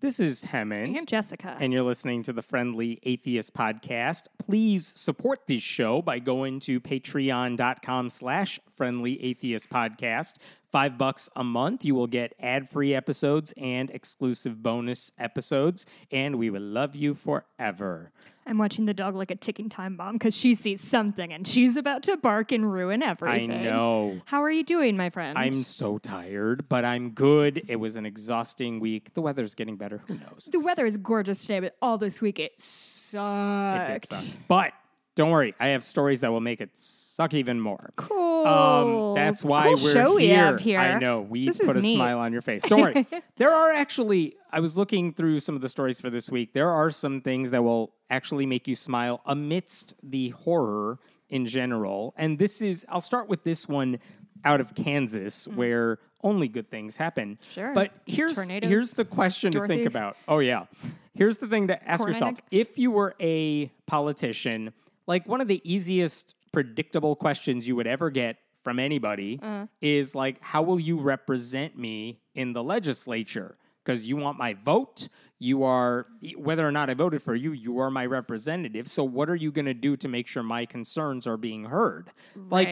This is Hemant. And Jessica. and you're listening to the Friendly Atheist Podcast. Please support this show by going to patreon.com slash friendly atheist podcast. Five bucks a month. You will get ad-free episodes and exclusive bonus episodes, and we will love you forever. I'm watching the dog like a ticking time bomb because she sees something and she's about to bark and ruin everything. I know. How are you doing, my friend? I'm so tired, but I'm good. It was an exhausting week. The weather's getting better. Who knows? the weather is gorgeous today, but all this week it sucked. It did suck. But don't worry, I have stories that will make it suck even more. Cool. Um, that's why cool we're show here. we have here. I know we This put a neat. smile on your face. Don't worry. there are actually. I was looking through some of the stories for this week. There are some things that will actually make you smile amidst the horror in general. And this is. I'll start with this one out of Kansas, where only good things happen. Mm. Sure. But here's Tornadoes, here's the question to think about. Oh yeah. Here's the thing to ask yourself: if you were a politician, like one of the easiest predictable questions you would ever get from anybody Uh. is like, how will you represent me in the legislature? Because you want my vote. You are, whether or not I voted for you, you are my representative. So, what are you going to do to make sure my concerns are being heard? Like,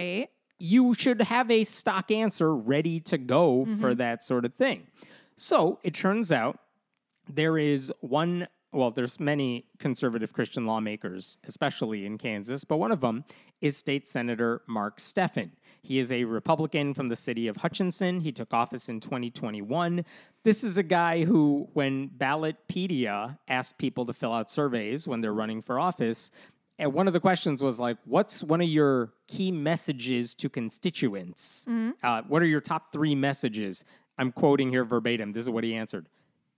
you should have a stock answer ready to go for that sort of thing. So it turns out there is one, well, there's many conservative Christian lawmakers, especially in Kansas, but one of them is State Senator Mark Steffen. He is a Republican from the city of Hutchinson. He took office in 2021. This is a guy who, when Ballotpedia asked people to fill out surveys when they're running for office, and one of the questions was like, "What's one of your key messages to constituents? Uh, what are your top three messages?" I'm quoting here verbatim. This is what he answered: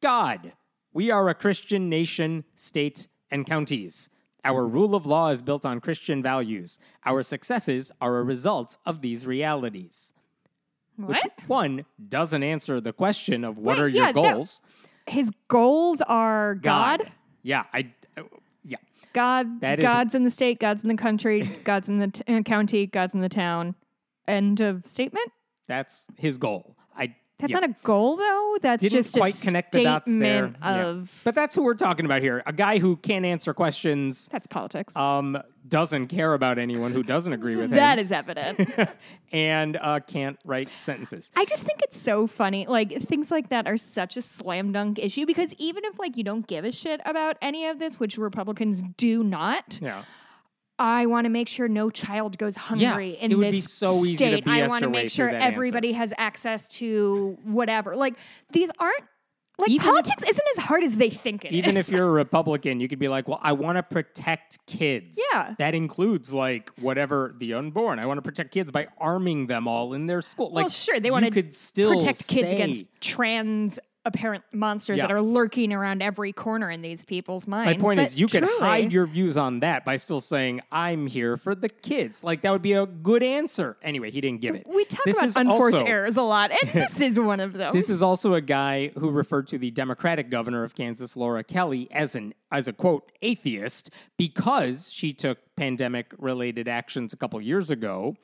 "God, we are a Christian nation, state, and counties. Our rule of law is built on Christian values. Our successes are a result of these realities." Which What? one doesn't answer the question of what Wait, are your yeah, that- goals? His goals are God. Yeah, I. yeah. God, That is- God's in the state, God's in the country, God's in the t- uh, county, God's in the town. End of statement. That's his goal. That's yeah. not a goal, though. That's Didn't just quite a connect the dots there. statement Yeah. But that's who we're talking about here. A guy who can't answer questions, that's politics. um, doesn't care about anyone who doesn't agree with that him, is evident. and uh, can't write sentences. I just think it's so funny. Like things like that are such a slam dunk issue because even if like you don't give a shit about any of this, which Republicans do not, Yeah. I want to make sure no child goes hungry in it would this be so easy to state. I want to make sure that answer. everybody has access to whatever. Like these aren't like Even if- politics isn't as hard as they think it is. Even if you're a Republican, you could be like, well, I want to protect kids. Yeah. That includes like whatever the unborn. I want to protect kids by arming them all in their school. Like, well, sure, they want to protect kids against trans apparent monsters Yeah. that are lurking around every corner in these people's minds. My point But is, you truly- hide your views on that by still saying, I'm here for the kids. Like, that would be a good answer. Anyway, he didn't give it. We talk This about is unforced also- errors a lot, and this is one of them. This is also a guy who referred to the Democratic governor of Kansas, Laura Kelly, as an as a quote atheist because she took pandemic related actions a couple years ago.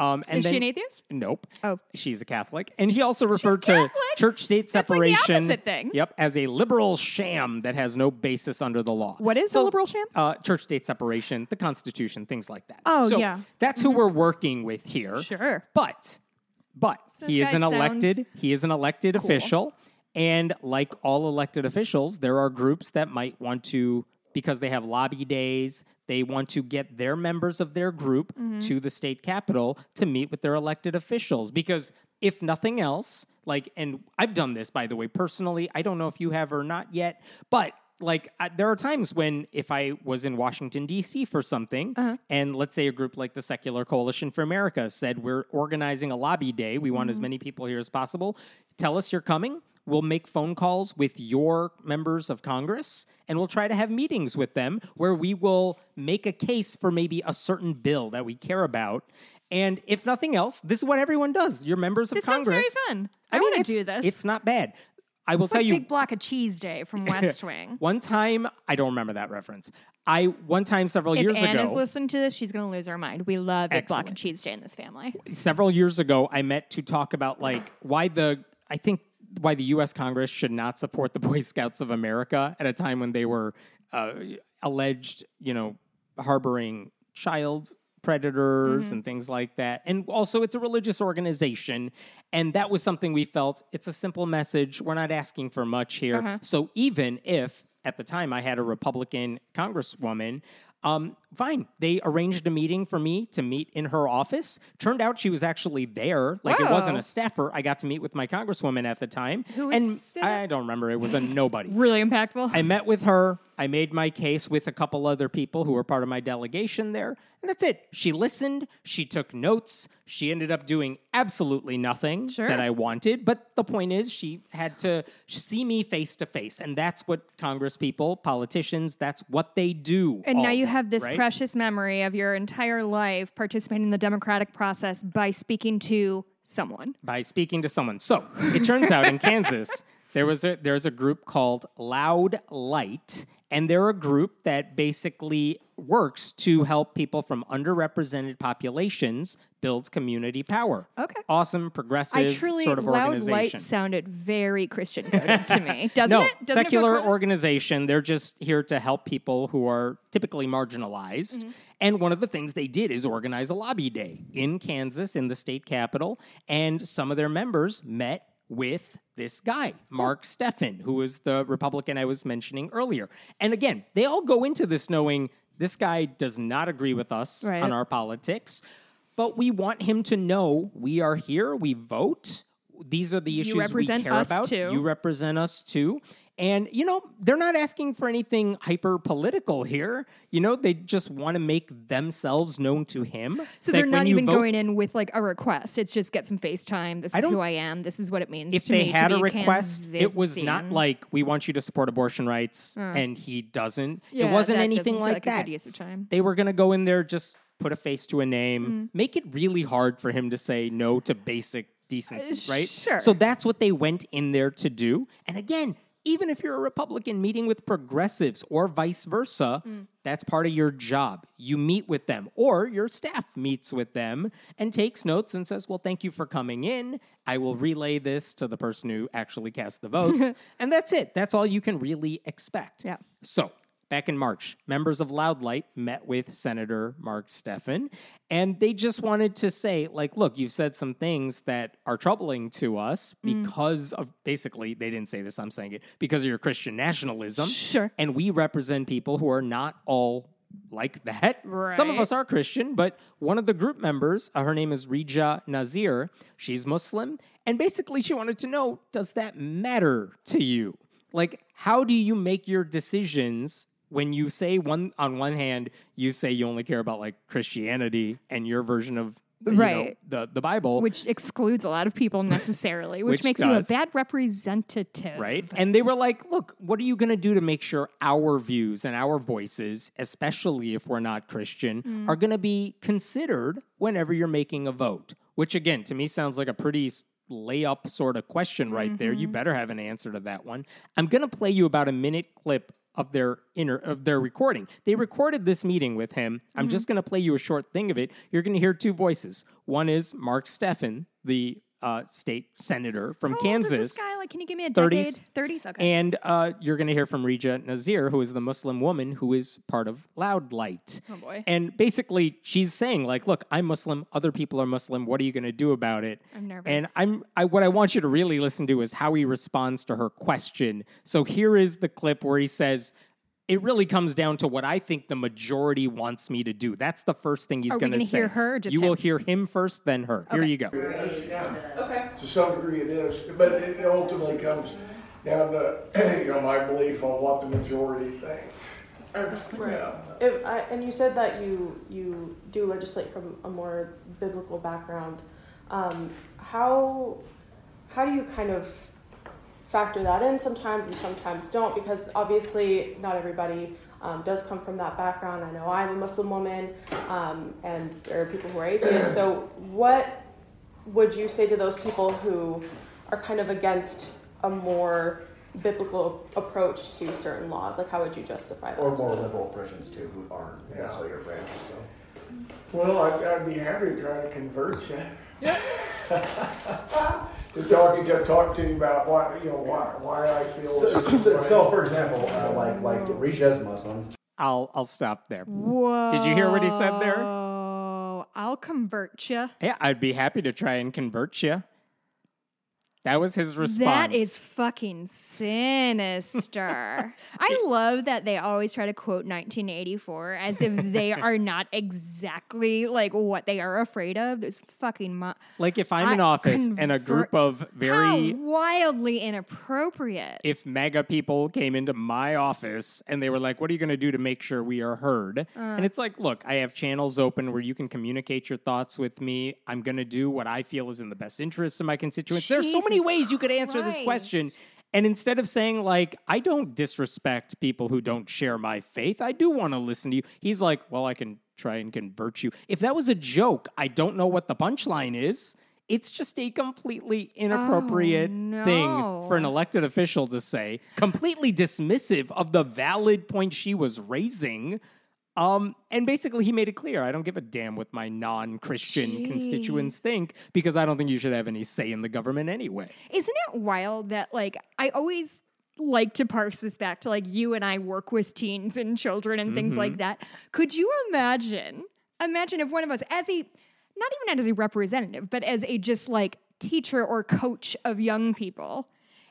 Um, and is then, she an atheist? Nope. Oh. she's a Catholic, and he also referred to church-state like separation. opposite thing. Yep, as a liberal sham that has no basis under the law. What is a liberal sham? Uh, church-state separation, the Constitution, things like that. Oh, So yeah. that's who we're working with here. Sure. But but So he is an elected he is an elected official and like all elected officials there are groups that might want to because they have lobby days they want to get their members of their group Mm-hmm. to the state capitol to meet with their elected officials because if nothing else like and I've done this by the way personally I don't know if you have or not yet but like I, there are times when if I was in Washington D.C. for something, Uh-huh. and let's say a group like the Secular Coalition for America said we're organizing a lobby day, we want Mm-hmm. as many people here as possible. Tell us you're coming. We'll make phone calls with your members of Congress, and we'll try to have meetings with them where we will make a case for maybe a certain bill that we care about. And if nothing else, this is what everyone does. Your members of Congress. This sounds very fun. I, mean, want to do this. It's not bad. I will It's tell like you. Big Block of Cheese Day from West Wing. One time, I don't remember that reference. I one time several years ago. If Anna's ago, listening to this, she's going to lose her mind. We love Big Block of Cheese Day in this family. several years ago, I met to talk about like why the I think why the U.S. Congress should not support the Boy Scouts of America at a time when they were uh, alleged, you know, harboring child predators Mm-hmm. and things like that. And also, it's a religious organization. And that was something we felt it's a simple message. We're not asking for much here. Uh-huh. So, even if at the time I had a Republican congresswoman, um, fine. They arranged a meeting for me to meet in her office. Turned out she was actually there. Like it wasn't a staffer. I got to meet with my congresswoman at the time. Who was and sitting- I don't remember. It was a nobody. Really impactful. I met with her. I made my case with a couple other people who were part of my delegation there. And that's it. She listened. She took notes. She ended up doing absolutely nothing Sure. that I wanted. But the point is, she had to see me face to face. And that's what Congress people, politicians, that's what they do. and all now you day, have this right? Precious memory of your entire life participating in the democratic process by speaking to someone. by speaking to someone. So it turns out in Kansas, there was a there's a group called Loud Light, and they're a group that basically works to help people from underrepresented populations build community power. Okay. Awesome, progressive I truly sort of loud light sounded very Christian coded to me. Doesn't no, it? Doesn't secular it organization. They're just here to help people who are typically marginalized. Mm-hmm. And one of the things they did is organize a lobby day in Kansas, in the state capital. And some of their members met with this guy, Mark Steffen, who was the Republican I was mentioning earlier. And again, they all go into this knowing this guy does not agree with us Right. on our politics, but we want him to know we are here, we vote. These are the issues we care about. too. You represent us too. And, you know, they're not asking for anything hyper political here. You know, they just want to make themselves known to him. So that they're not even vote- going in with like a request. It's just get some FaceTime. This is who I am. This is what it means If they me had a request, it was not like we want you to support abortion rights and he doesn't. Yeah, it wasn't anything like, like that. use of time. They were going to go in there, just put a face to a name, Mm-hmm. make it really hard for him to say no to basic decency, Uh, right? sure. So that's what they went in there to do. And again, even if you're a Republican meeting with progressives or vice versa, Mm. that's part of your job. You meet with them, or your staff meets with them and takes notes and says, Well, thank you for coming in. I will relay this to the person who actually cast the votes. and that's it. That's all you can really expect. Yeah. So, back in March, members of Loudlight met with Senator Mark Steffen, and they just wanted to say, like, look, you've said some things that are troubling to us Mm. because of basically, they didn't say this, I'm saying it, because of your Christian nationalism. Sure. And we represent people who are not all like that. Some of us are Christian, but one of the group members, uh, her name is Rija Nazir, she's Muslim. And basically, she wanted to know does that matter to you? Like, how do you make your decisions when you say one on one hand you say you only care about like Christianity and your version of you know, Right. the the Bible, Which excludes a lot of people necessarily, which, Which makes you a bad representative. right? And they were like, look, what are you going to do to make sure our views and our voices, especially if we're not Christian, Mm. are going to be considered whenever you're making a vote? Which, again, to me sounds like a pretty layup sort of question right there. Mm-hmm. You better have an answer to that one. I'm going to play you about a minute clip of their inner of their recording. They recorded this meeting with him. I'm Mm-hmm. just going to play you a short thing of it. You're going to hear two voices. One is Mark Steffen, the uh, state senator from How Kansas. is this guy? Like, can you give me a 30s. decade? 30s? Okay. And uh, you're going to hear from Rija Nazir, who is the Muslim woman who is part of Loud Light. Oh, boy. And basically, she's saying, like, look, I'm Muslim. Other people are Muslim. What are you going to do about it? I'm nervous. And I'm, I, what I want you to really listen to is how he responds to her question. So here is the clip where he says, it really comes down to what I think the majority wants me to do. That's the first thing he's going to say. hear her or just you will hear him first, then her. Here you go. Okay. To some degree it is, but it ultimately comes down to, you know, my belief on what the majority thinks. Right. Yeah. If I, and you said that you you do legislate from a more biblical background. Um, how how do you kind of factor that in sometimes and sometimes don't? Because obviously not everybody um, does come from that background. I know I'm a Muslim woman, um, and there are people who are atheists. So what would you say to those people who are kind of against a more biblical approach to certain laws? Like, how would you justify that? Or more liberal Christians too, who aren't Yeah. necessarily your branches. So. Well, I'd, I'd be happy to try to convert you. the talking, kept talking to you about why, you know, why, why I feel. So, a so, so, for example, uh, like like Risha's Muslim. I'll I'll stop there. Whoa. Did you hear what he said there? Oh, I'll convert you. Yeah, I'd be happy to try and convert you. That was his response. That is fucking sinister. I love that they always try to quote 1984 as if they are not exactly like what they are afraid of. This fucking mo- like if I'm in I office and a group of very wildly inappropriate. if MAGA people came into my office and they were like, What are you going to do to make sure we are heard? Uh. and it's like, Look, I have channels open where you can communicate your thoughts with me. I'm going to do what I feel is in the best interest of my constituents. There's so many Jesus ways you could answer this question. And instead of saying, like, I don't disrespect people who don't share my faith, I do want to listen to you. He's like, Well, I can try and convert you. If that was a joke, I don't know what the punchline is. It's just a completely inappropriate oh, thing for an elected official to say, completely dismissive of the valid point she was raising. Um, and basically, he made it clear I don't give a damn what my non Christian constituents think because I don't think you should have any say in the government anyway. Isn't it wild that like I always like to parse this back to like you and I work with teens and children and things Mm-hmm. like that. Could you imagine? Imagine if one of us, as a not even as a representative, but as a just like teacher or coach of young people,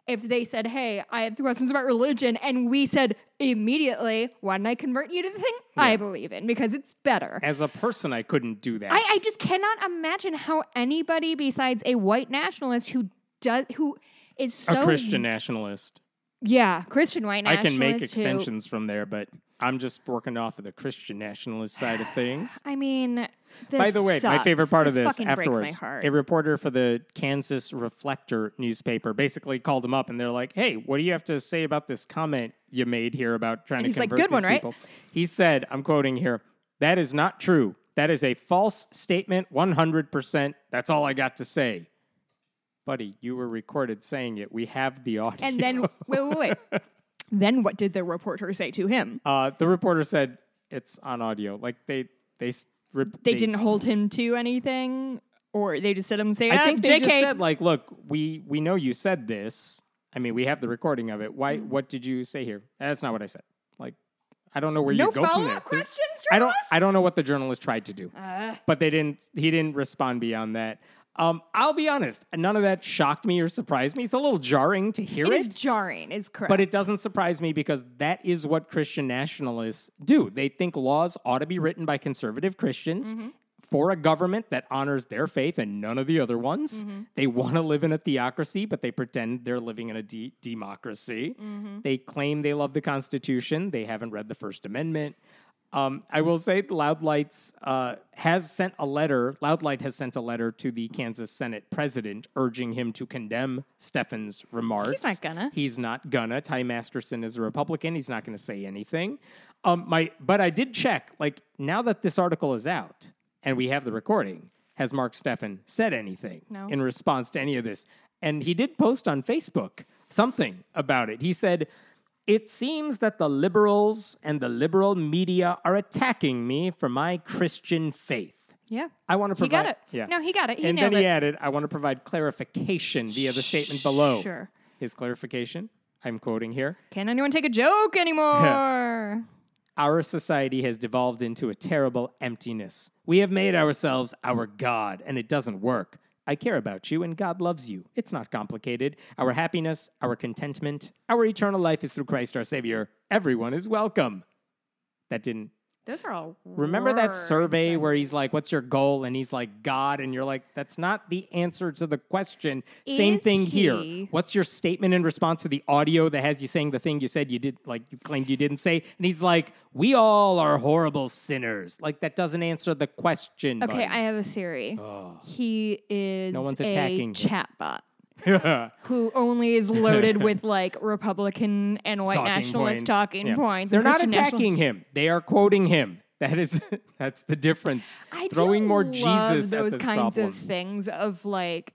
if they said, "Hey, I have questions about religion," and we said immediately, "Why don't I convert you to the thing I believe in because it's better." As a person, I couldn't do that. I, I just cannot imagine how anybody besides a white nationalist who does who is so a Christian nationalist. yeah Christian white nationalist. I can make who- extensions from there, but I'm just working off of the Christian nationalist side of things. I mean, By the way, my favorite part of this afterwards, my heart. a reporter for the Kansas Reflector newspaper basically called him up and they're like, "Hey, what do you have to say about this comment you made here about trying And to he's like, convert "Good one, these right?" people?" He said, "I'm quoting here. That is not true. That is a false statement. 100%. That's all I got to say." Buddy, you were recorded saying it. We have the audio. and then wait, wait, wait. then what did the reporter say to him? uh, the reporter said it's on audio. Like they they rip- They didn't hold him to anything, or they just said him say, I "Ah, think they JK. just said like, look, we we know you said this. I mean, we have the recording of it. Why? What did you say here? That's not what I said. Like, I don't know where no you go from there. questions. I don't. I don't know what the journalist tried to do, Uh, but they didn't. He didn't respond beyond that. Um, I'll be honest. None of that shocked me or surprised me. It's a little jarring to hear it it. is jarring. Is correct. But it doesn't surprise me because that is what Christian nationalists do. They think laws ought to be written by conservative Christians Mm-hmm. for a government that honors their faith and none of the other ones. Mm-hmm. They want to live in a theocracy, but they pretend they're living in a de- democracy. Mm-hmm. They claim they love the Constitution. They haven't read the First Amendment. Um, I will say Loud Lights uh, has sent a letter. Loud Light has sent a letter to the Kansas Senate president urging him to condemn Steffen's remarks. He's not gonna. He's not gonna. Ty Masterson is a Republican. He's not gonna say anything. Um, my, but I did check. Like now that this article is out and we have the recording, has Mark Steffen said anything No. in response to any of this? And he did post on Facebook something about it. He said. It seems that the liberals and the liberal media are attacking me for my Christian faith. yeah. I want to provide. He got it. Yeah. No, he got it. He and then he it. added, "I want to provide clarification via the statement below." Sure. His clarification. I'm quoting here. Can anyone take a joke anymore? Our society has devolved into a terrible emptiness. We have made ourselves our God, and it doesn't work. I care about you, and God loves you. It's not complicated. Our happiness, our contentment, our eternal life is through Christ our Savior. Everyone is welcome. That didn't. Those are all. Remember that survey and- where he's like, What's your goal? And he's like, God. And you're like, That's not the answer to the question. Same Is thing here. What's your statement in response to the audio that has you saying the thing you said you did, like you claimed you didn't say? And he's like, We all are horrible sinners. Like, that doesn't answer the question. Okay, buddy. I have a theory. He is No one's attacking him. chatbot who only is loaded with like Republican and white Talking nationalist points. talking Yeah. points. They're and not Christian attacking nationalists. him. They are quoting him. That is that's the difference. I do Throwing more love Jesus those at this kinds problem. of things of like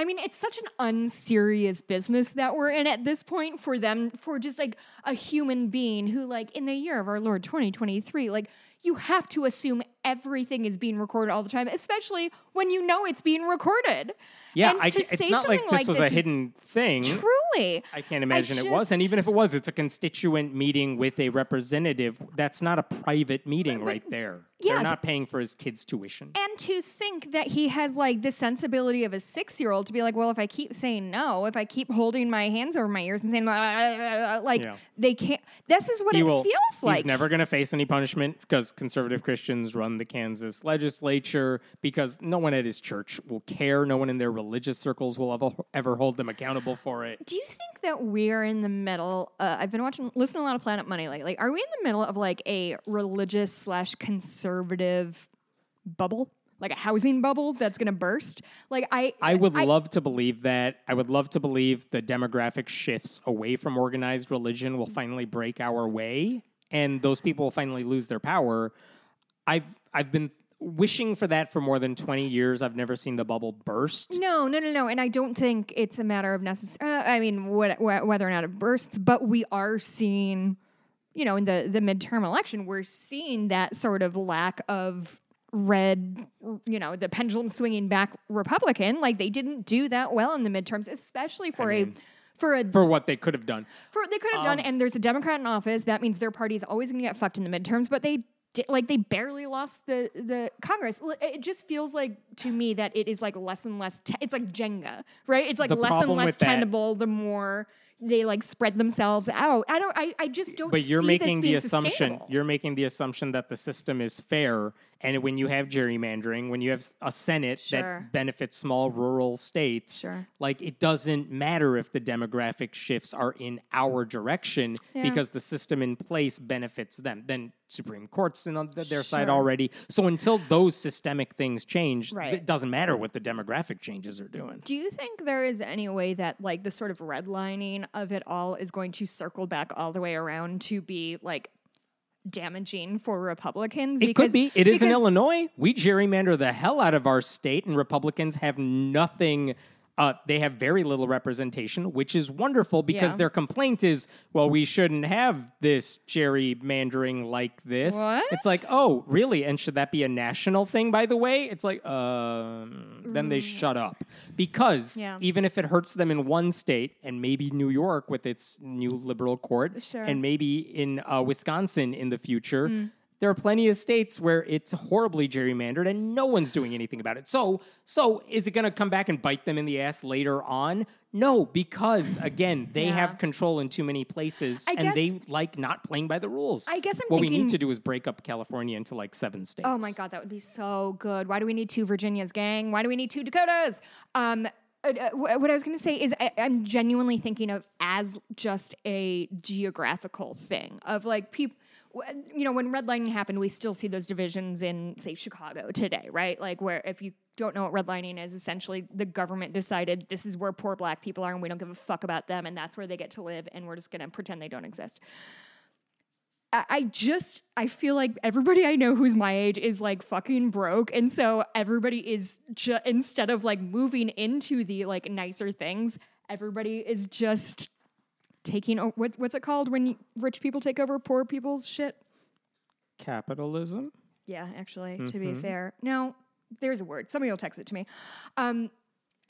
I mean, it's such an unserious business that we're in at this point for them, for just like a human being who, like, in the year of our Lord 2023, like, you have to assume everything is being recorded all the time, especially when you know it's being recorded. Yeah, And I, to it's say not like this like was this a hidden thing. Truly. I can't imagine it was. And even if it was, it's a constituent meeting with a representative. That's not a private meeting right there. Yes. They're not paying for his kid's tuition. And to think that he has like the sensibility of a six year old to be like, well, if I keep saying no, if I keep holding my hands over my ears and saying, like, Yeah. they can't, this is what he it will, feels like. He's never going to face any punishment because conservative Christians run the Kansas legislature because no one at his church will care. No one in their religious circles will ever, ever hold them accountable for it. Do you think that we're in the middle? Uh, I've been watching, listening to a lot of Planet Money lately. Are we in the middle of like a religious slash conservative bubble, like a housing bubble that's going to burst? Like I, I would love to believe that. I would love to believe the demographic shifts away from organized religion will finally break our way and those people will finally lose their power. I've I've been wishing for that for more than 20 years. I've never seen the bubble burst. No, no, no, no. And I don't think it's a matter of necessary. Uh, I mean, what, wh- whether or not it bursts, but we are seeing, you know, in the the midterm election, we're seeing that sort of lack of red, you know, the pendulum swinging back Republican. Like they didn't do that well in the midterms, especially for mean, a for a For what they could have done. for what they could have Um, done. And there's a Democrat in office. That means their party is always going to get fucked in the midterms. But they. Like they barely lost the the Congress. It just feels like to me that it is like less and less. Te- it's like Jenga, right? It's like The less and less with that- tenable the more they like spread themselves out. I don't. I, I just don't. But you're making the assumption you're making the assumption that the system is fair and when you have gerrymandering, when you have a senate Sure. that benefits small rural states, Sure. like it doesn't matter if the demographic shifts are in our direction Yeah. because the system in place benefits them. Then Supreme Court's in on th- their side already. So until those systemic things change, Right. it doesn't matter what the demographic changes are doing. Do you think there is any way that like the sort of redlining of it all is going to circle back all the way around to be like damaging for Republicans? It could be. It is in Illinois. We gerrymander the hell out of our state, and Republicans have nothing. Uh, they have very little representation, which is wonderful because Yeah. their complaint is, well, we shouldn't have this gerrymandering like this. What? It's like, oh, really? And should that be a national thing, by the way? It's like, um, then they shut up. Because Mm. Yeah. even if it hurts them in one state, and maybe New York with its new liberal court, Sure. and maybe in uh, Wisconsin in the future, Mm. There are plenty of states where it's horribly gerrymandered and no one's doing anything about it. So, so is it going to come back and bite them in the ass later on? No, because again, they Yeah. have control in too many places I and they like not playing by the rules. I guess I'm what we need to do is break up California into like seven states. Oh my god, that would be so good. Why do we need two Virginias, gang? Why do we need two Dakotas? Um, uh, uh, what I was going to say is I, I'm genuinely thinking of as just a geographical thing of like people. You know, when redlining happened, we still see those divisions in, say, Chicago today, right? Like, where if you don't know what redlining is, essentially the government decided this is where poor black people are and we don't give a fuck about them and that's where they get to live and we're just going to pretend they don't exist. I just I feel like everybody I know who's my age is like fucking broke, and so everybody is ju- instead of like moving into the like nicer things, everybody is just taking o- what, what's it called when you, rich people take over poor people's shit. Capitalism? Yeah, actually, to be fair, no, there's a word. Somebody will text it to me. Um,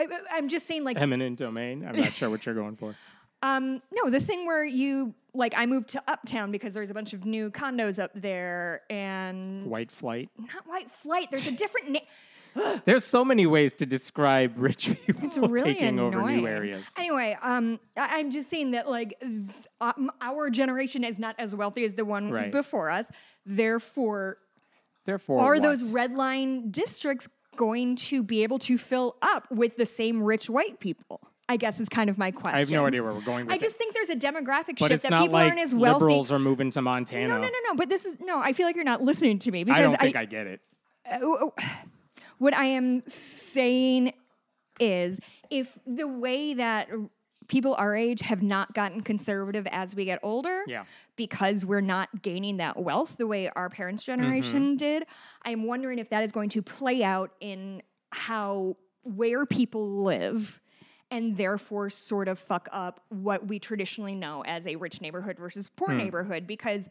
I, I'm just saying, like, Eminent domain? I'm not sure what you're going for. Um, no, the thing where you like I moved to Uptown because there's a bunch of new condos up there and White flight. not white flight. There's a different name. There's so many ways to describe rich people It's really taking over annoying. new areas. Anyway, um, I- I'm just saying that like th- um, our generation is not as wealthy as the one Right. before us. Therefore, Therefore, are what? those red line districts going to be able to fill up with the same rich white people? I guess is kind of my question. I have no idea where we're going with I it. just think there's a demographic But shift that people like aren't as wealthy. liberals are moving to Montana. No, no, no, no. But this is no. I feel like you're not listening to me because I don't think I, get it. what I am saying is if the way that people our age have not gotten conservative as we get older Yeah. because we're not gaining that wealth the way our parents generation Mm-hmm. did i'm wondering if that is going to play out in how where people live and therefore sort of fuck up what we traditionally know as a rich neighborhood versus poor hmm. neighborhood because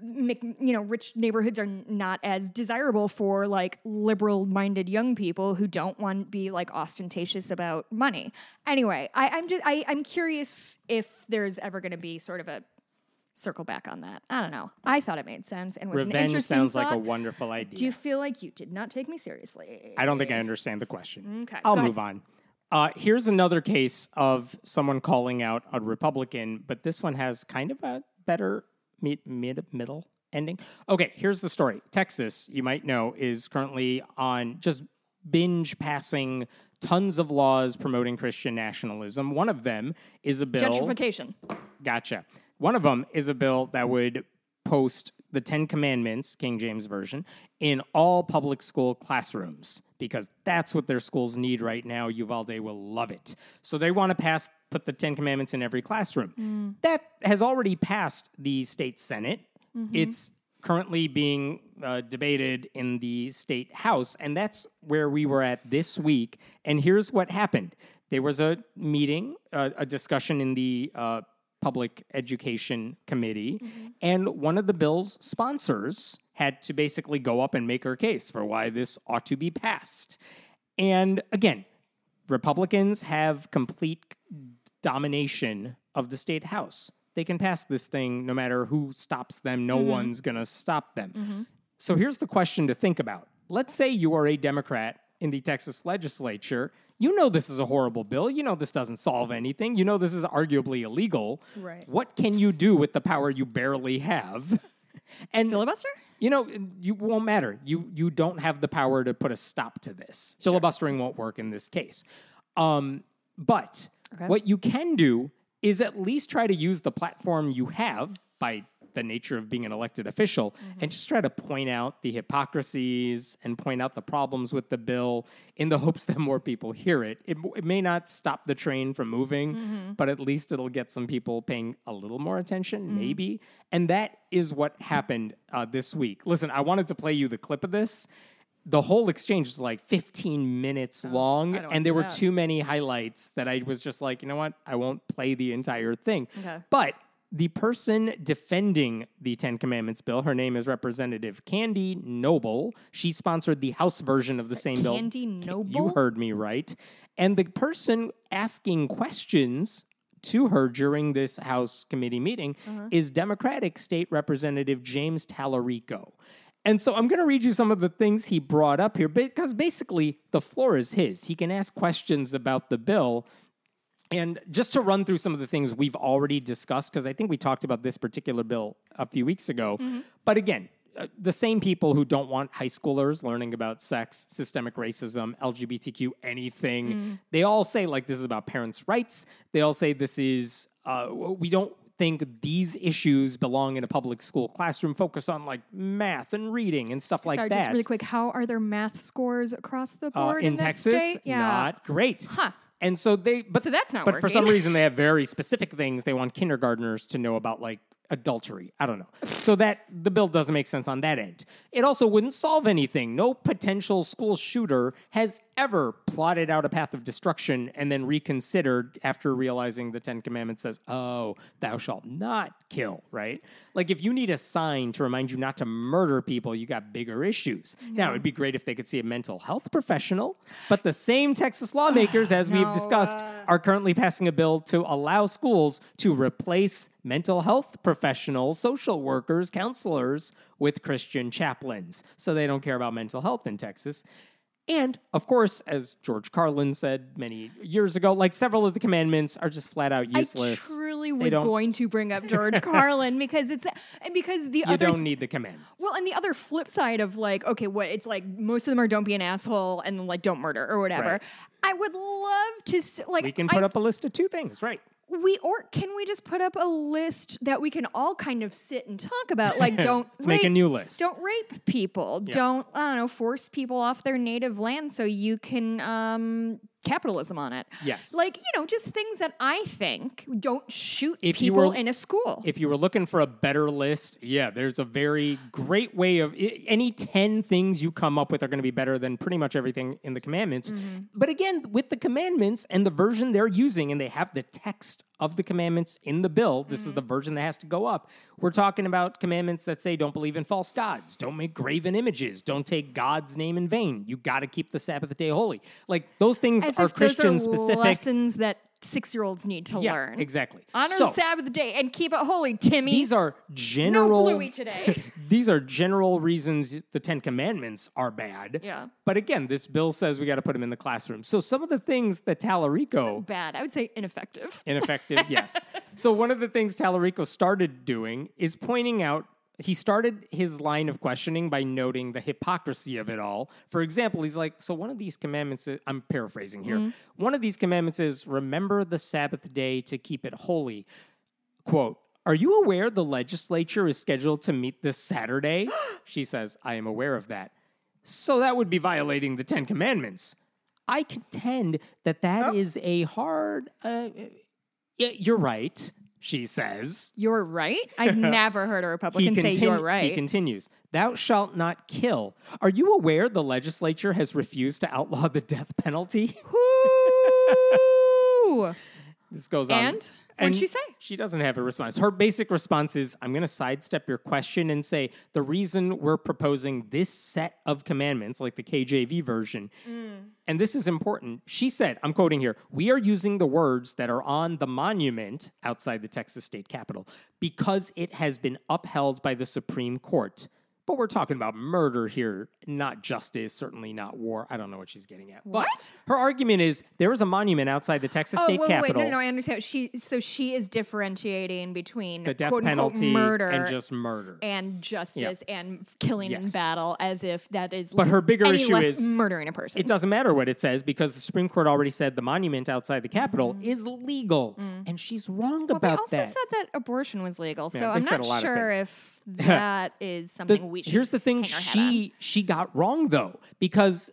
you know rich neighborhoods are not as desirable for like liberal minded young people who don't want to be like ostentatious about money. Anyway I, i'm just I, i'm curious if there's ever going to be sort of a circle back on that. I don't know. I thought it made sense and was an interesting sounds like a wonderful idea. do you feel like you did not take me seriously? I don't think I understand the question. Okay, I'll go move on. Uh, here's another case of someone calling out a Republican, but this one has kind of a better mid, mid middle ending. Okay, here's the story. Texas, you might know, is currently on just binge passing tons of laws promoting Christian nationalism. One of them is a bill. gentrification Gotcha. One of them is a bill that would post the Ten Commandments, King James Version, in all public school classrooms because that's what their schools need right now. Uvalde will love it. So they want to pass, put the Ten Commandments in every classroom. That has already passed the state Senate. It's currently being uh, debated in the state house, and that's where we were at this week. And here's what happened there was a meeting, uh, a discussion in the uh, Public Education Committee, mm-hmm. and one of the bill's sponsors had to basically go up and make her case for why this ought to be passed. And again, Republicans have complete domination of the state house. They can pass this thing no matter who stops them. No mm-hmm. one's going to stop them. Mm-hmm. So here's the question to think about. Let's say you are a Democrat in the Texas legislature. You know this is a horrible bill. You know this doesn't solve anything. You know this is arguably illegal. Right. What can you do with the power you barely have? And filibuster you know, you won't matter. You you don't have the power to put a stop to this. Filibustering won't work in this case. Um, but Okay. what you can do is at least try to use the platform you have by the nature of being an elected official mm-hmm. and just try to point out the hypocrisies and point out the problems with the bill in the hopes that more people hear it. It, it may not stop the train from moving, mm-hmm. but at least it'll get some people paying a little more attention, mm-hmm. maybe. And that is what happened uh, this week. Listen, I wanted to play you the clip of this. The whole exchange was like 15 minutes oh, long, don't wanna and there were that. too many highlights that I was just like, you know what? I won't play the entire thing. Okay. But the person defending the Ten Commandments bill, her name is Representative Candy Noble. She sponsored the House version of the same bill. Candy Noble? You heard me right. And the person asking questions to her during this House committee meeting Uh-huh. is Democratic State Representative James Tallarico. And so I'm going to read you some of the things he brought up here because basically the floor is his. He can ask questions about the bill. And just to run through some of the things we've already discussed, because I think we talked about this particular bill a few weeks ago. But again, uh, the same people who don't want high schoolers learning about sex, systemic racism, LGBTQ, anything, they all say like this is about parents' rights. They all say this is, uh, we don't think these issues belong in a public school classroom. Focus on like math and reading and stuff like Sorry, that. just really quick. How are their math scores across the Uh, board in, in, this Texas, state? Yeah. not great. Huh. And so they, but So that's not But for some reason, they have very specific things they want kindergartners to know about, like adultery. I don't know. So that the bill doesn't make sense on that end. It also wouldn't solve anything. No potential school shooter has ever plotted out a path of destruction and then reconsidered after realizing the Ten Commandments says, "Oh, thou shalt not kill." Right? Like if you need a sign to remind you not to murder people, you got bigger issues. Now it'd be great if they could see a mental health professional, but the same Texas lawmakers, as we've discussed, uh, are currently passing a bill to allow schools to replace mental health professionals, social workers, counselors with Christian chaplains. So they don't care about mental health in Texas. And of course, as George Carlin said many years ago, like several of the commandments are just flat out useless. I truly They was don't- going to bring up George Carlin because it's and because the other You other don't need the commandments. Well, and the other flip side of like, okay, what it's like, most of them are don't be an asshole and like don't murder or whatever. Right. I would love to like. we can I- put up a list of two things, right? We or can we just put up a list that we can all kind of sit and talk about? Like, don't Let's make a rape- new list. Don't rape people. Don't I don't know force people off their native land so you can um capitalism on it. Yes. Like, you know, just things that I think don't shoot If you people were- in a school. If you were looking for a better list, yeah, there's a very great way of any 10 things you come up with are going to be better than pretty much everything in the commandments. Mm-hmm. But again, with the commandments and the version they're using, and they have the text of the commandments in the bill, this is the mm-hmm. version that has to go up. We're talking about commandments that say don't believe in false gods, don't make graven images, don't take God's name in vain. You got to keep the Sabbath day holy. Like those things As are Christian are specific. lessons that six year olds need to yeah, learn. exactly. Honor So- the Sabbath day and keep it holy, Timmy. these are no general Bluey today. these are general reasons the 10 commandments are bad Yeah. but again this bill says we got to put them in the classroom so some of the things that Tallarico Bad. I would say ineffective. ineffective yes so one of the things Tallarico started doing is pointing out he started his line of questioning by noting the hypocrisy of it all. For example, he's like, So, one of these commandments, is, I'm paraphrasing here. One of these commandments is remember the Sabbath day to keep it holy. Quote, Are you aware the legislature is scheduled to meet this Saturday? she says, I am aware of that. So, that would be violating the Ten Commandments. I contend that that is a hard. Uh, you're right, she says. You're right. I've never heard a Republican say continu- you're right. He continues, Thou shalt not kill. Are you aware the legislature has refused to outlaw the death penalty? This goes on. And? What'd she say? She doesn't have a response. Her basic response is I'm going to sidestep your question and say the reason we're proposing this set of commandments, like the KJV version, Mm. and this is important. She said, I'm quoting here, we are using the words that are on the monument outside the Texas state capitol because it has been upheld by the Supreme Court. But we're talking about murder here, not justice, certainly not war. I don't know what she's getting at. But What? her argument is there is a monument outside the Texas Oh, state wait, wait, wait. No, no, I understand. She so she is differentiating between the death quote unquote penalty murder and just murder. and justice and killing in battle as if that is But her bigger issue is murdering a person. it doesn't matter what it says because the Supreme Court already said the monument outside the Capitol Mm-hmm. is legal, and she's wrong well, they also that. said that abortion was legal, so I'm not a lot of sure if that is The- something we should. here's the thing: hang our hat on. she she got wrong though because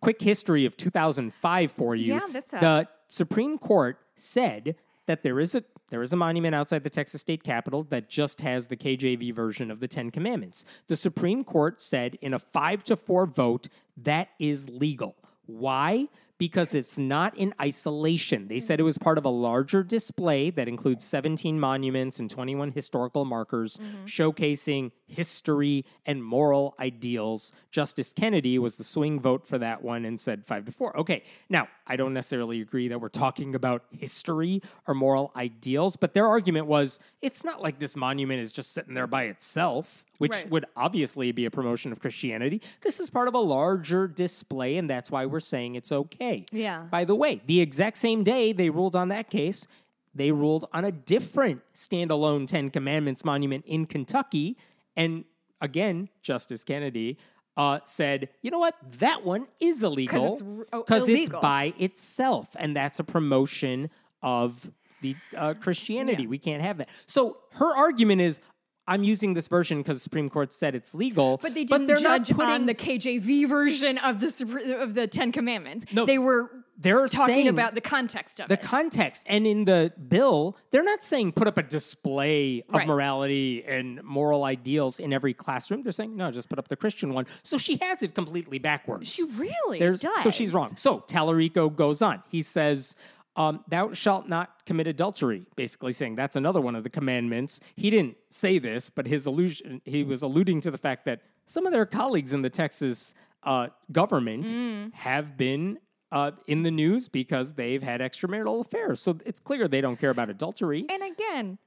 quick history of 2005 for you. Yeah, that's a- the Supreme Court said that there is a there is a monument outside the Texas state capitol that just has the KJV version of the Ten Commandments. The Supreme Court said in a five to four vote that is legal. Why? Because it's not in isolation. They said it was part of a larger display that includes 17 monuments and 21 historical markers mm-hmm. showcasing history and moral ideals. Justice Kennedy was the swing vote for that one and said five to four. Okay, now I don't necessarily agree that we're talking about history or moral ideals, but their argument was it's not like this monument is just sitting there by itself, which Right. would obviously be a promotion of Christianity. This is part of a larger display, and that's why we're saying it's okay. Yeah. By the way, the exact same day they ruled on that case, they ruled on a different standalone Ten Commandments monument in Kentucky. And again, Justice Kennedy uh, said, you know what? That one is illegal it's r- oh, because it's by itself. And that's a promotion of the uh, Christianity. Yeah. We can't have that. So her argument is, I'm using this version because the Supreme Court said it's legal. But they didn't they're not judge putting- on the KJV version of the of the Ten Commandments. No, they were they're talking about the context of the it. context and in the bill they're not saying put up a display of Right. morality and moral ideals in every classroom they're saying no just put up the christian one so she has it completely backwards she really There's- does. so she's wrong so Tallarico goes on he says um, thou shalt not commit adultery basically saying that's another one of the commandments he didn't say this but his allusion he was alluding to the fact that some of their colleagues in the texas uh, government Mm. have been uh, in the news because they've had extramarital affairs. So it's clear they don't care about adultery. And again,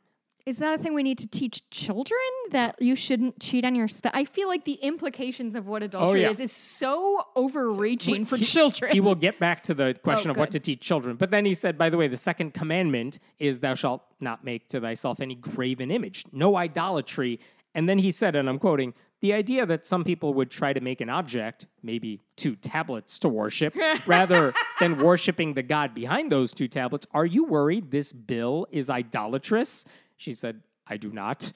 is that a thing we need to teach children that you shouldn't cheat on your spouse? I feel like the implications of what oh, adultery Oh, yeah. is is so overreaching for children. He will get back to the question Oh, of what to teach children. But then he said, by the way, the second commandment is thou shalt not make to thyself any graven image, no idolatry. And then he said, and I'm quoting, the idea that some people would try to make an object, maybe two tablets to worship, rather than worshiping the God behind those two tablets, are you worried this bill is idolatrous? She said, I do not.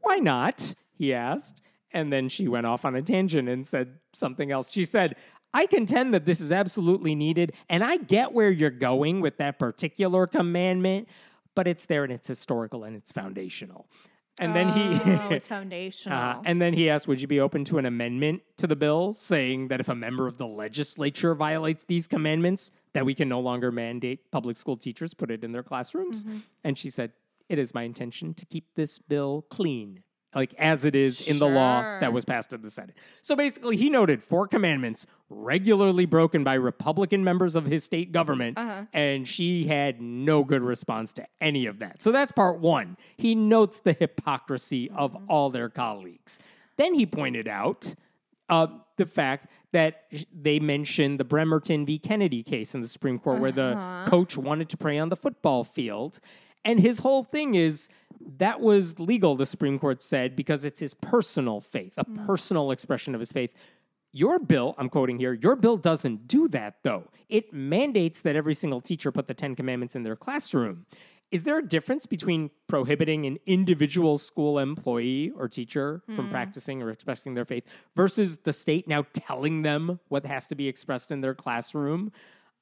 Why not? He asked. And then she went off on a tangent and said something else. She said, I contend that this is absolutely needed, and I get where you're going with that particular commandment, but it's there and it's historical and it's foundational. And then he oh, it's foundational. Uh, and then he asked, Would you be open to an amendment to the bill saying that if a member of the legislature violates these commandments, that we can no longer mandate public school teachers put it in their classrooms? Mm-hmm. And she said, It is my intention to keep this bill clean, like as it is in the law Sure. that was passed in the Senate. So basically, he noted four commandments regularly broken by Republican members of his state government, Uh-huh. and she had no good response to any of that. So that's part one. He notes the hypocrisy of Mm-hmm. all their colleagues. Then he pointed out uh, the fact that sh- they mentioned the Bremerton v. Kennedy case in the Supreme Court, where Uh-huh. the coach wanted to pray on the football field. And his whole thing is that was legal, the Supreme Court said, because it's his personal faith, a Mm. personal expression of his faith. Your bill, I'm quoting here, your bill doesn't do that though. It mandates that every single teacher put the 10 commandments in their classroom. Is there a difference between prohibiting an individual school employee or teacher from practicing or expressing their faith versus the state now telling them what has to be expressed in their classroom?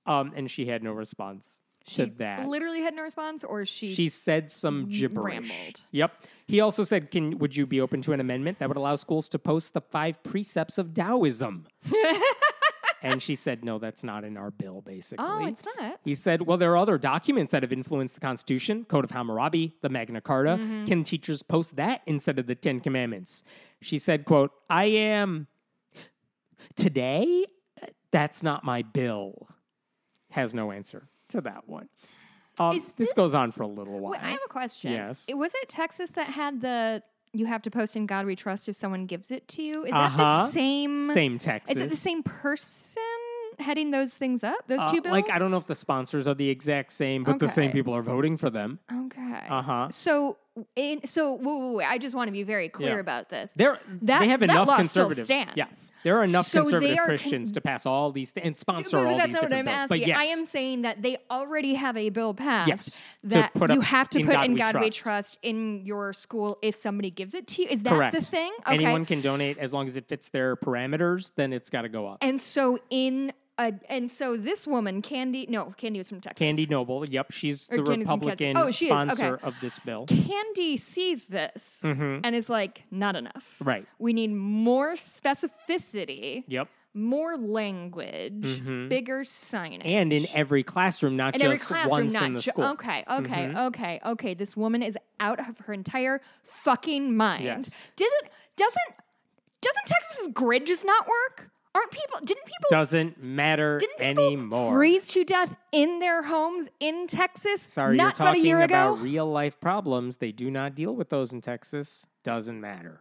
Um, and she had no response she to that. literally had no response, or she. She said some gibberish. rambled. Yep. He also said, "Can would you be open to an amendment that would allow schools to post the five precepts of Taoism?" and she said, "No, that's not in our bill." Basically, oh, it's not. He said, "Well, there are other documents that have influenced the Constitution, Code of Hammurabi, the Magna Carta. Mm-hmm. Can teachers post that instead of the Ten Commandments?" She said, "Quote: I am today. That's not my bill." Has no answer to that one. Um, Is this, goes on for a little while. Wait, I have a question. Yes. It, was it Texas that had the you have to post in God we trust if someone gives it to you? Is that Uh-huh. the same? Same Texas. Is it the same person heading those things up? Those Uh, two bills? Like I don't know if the sponsors are the exact same, but the same people are voting for them. Okay. Uh huh. So, in so wait, wait, wait, I just want to be very clear Yeah. about this. They're, That- they have that enough conservative. stands. Yeah, there are enough So conservative are con- Christians to pass all these th- and sponsor But all that's these not what I'm bills. asking. But yes, I am saying that they already have a bill passed Yes, that you have to in put God in we God we trust. trust in your school if somebody gives it to you. Is that correct. the thing? Okay. Anyone can donate as long as it fits their parameters. Then it's got to go up. and so in and so this woman, Candy, no, Candy was from Texas. Candy Noble. Yep, she's Or the Candy's. Republican Oh, she is, okay. sponsor of this bill. Candy sees this Mhm. and is like, not enough. Right. We need more specificity, Yep. more language, Mhm. bigger signage. And in every classroom, not in just every classroom, once not in the ju- school. Okay, okay, Mhm. okay, okay. This woman is out of her entire fucking mind. Yes. Did it? Doesn't doesn't Texas's grid just not work? Aren't people? Didn't people? Doesn't matter didn't people anymore. freeze to death in their homes in Texas? Sorry, not you're about a talking about ago. real life problems. They do not deal with those in Texas. Doesn't matter.